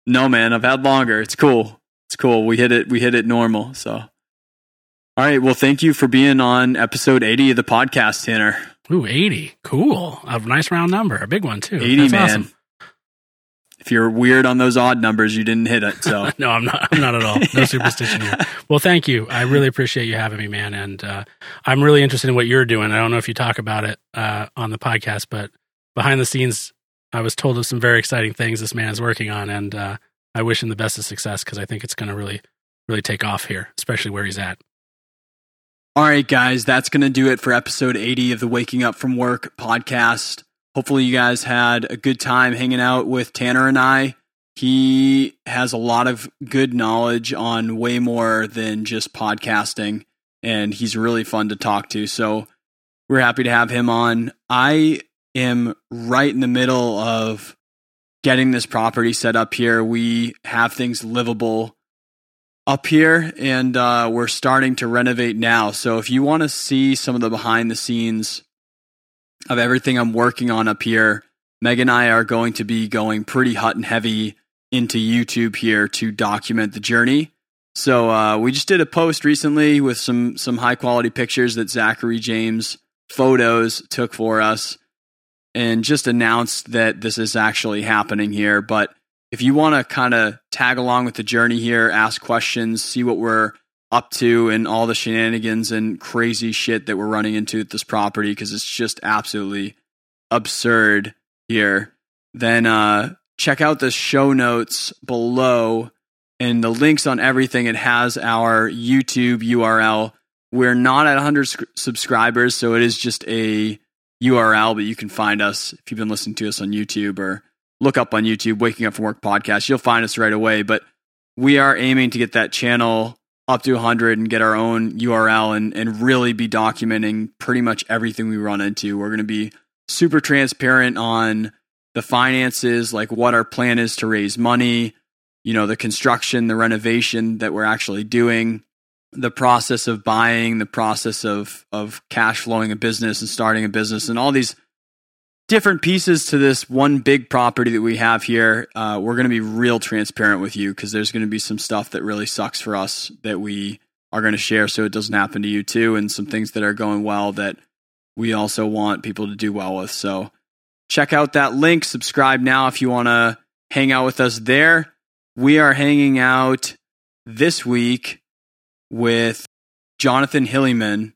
No, man, I've had longer. It's cool. It's cool. We hit it. We hit it normal. So, all right. Well, thank you for being on episode 80 of the podcast, Tanner. Ooh, 80. Cool. A nice round number. A big one, too. 80, That's man. awesome. If you're weird on those odd numbers, you didn't hit it. So, [LAUGHS] no, I'm not. I'm not at all. No superstition here. Well, thank you. I really appreciate you having me, man. And uh, I'm really interested in what you're doing. I don't know if you talk about it uh, on the podcast, but behind the scenes, I was told of some very exciting things this man is working on, and uh, I wish him the best of success because I think it's going to really, really take off here, especially where he's at. all right, guys, that's going to do it for episode 80 of the Waking Up from Work podcast. Hopefully, you guys had a good time hanging out with Tanner and I. He has a lot of good knowledge on way more than just podcasting, and he's really fun to talk to. So, we're happy to have him on. I am right in the middle of getting this property set up here. We have things livable up here and uh, we're starting to renovate now. So if you want to see some of the behind the scenes of everything I'm working on up here, Meg and I are going to be going pretty hot and heavy into YouTube here to document the journey. So uh, we just did a post recently with some some high quality pictures that Zachary James photos took for us and just announced that this is actually happening here. But if you want to kind of tag along with the journey here, ask questions, see what we're up to, and all the shenanigans and crazy shit that we're running into at this property, because it's just absolutely absurd here, then uh, check out the show notes below and the links on everything. It has our YouTube URL. We're not at 100 sc- subscribers, so it is just a URL, but you can find us if you've been listening to us on YouTube or look up on YouTube, Waking Up from Work podcast. You'll find us right away. But we are aiming to get that channel up to 100 and get our own URL and, and really be documenting pretty much everything we run into. We're going to be super transparent on the finances, like what our plan is to raise money, you know, the construction, the renovation that we're actually doing, the process of buying, the process of of cash flowing a business and starting a business, and all these different pieces to this one big property that we have here. Uh, we're going to be real transparent with you because there's going to be some stuff that really sucks for us that we are going to share so it doesn't happen to you too, and some things that are going well that we also want people to do well with. So check out that link. Subscribe now if you want to hang out with us there. We are hanging out this week with Jonathan Hilliman.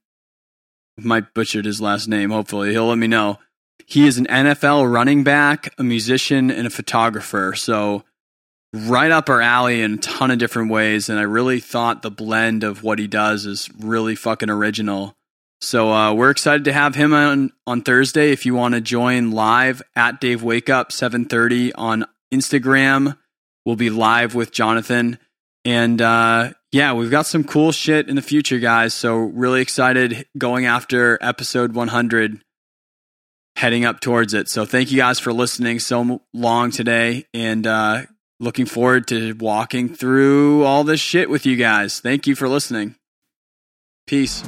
Might butchered his last name. Hopefully, he'll let me know. He is an NFL running back, a musician, and a photographer. So, right up our alley in a ton of different ways. And I really thought the blend of what he does is really fucking original. So, uh, we're excited to have him on on Thursday. If you want to join live at Dave Wake Up seven thirty on Instagram, we'll be live with Jonathan. And uh, yeah, we've got some cool shit in the future, guys. So really excited going after episode 100, heading up towards it. So thank you guys for listening so long today, and uh, looking forward to walking through all this shit with you guys. Thank you for listening. Peace.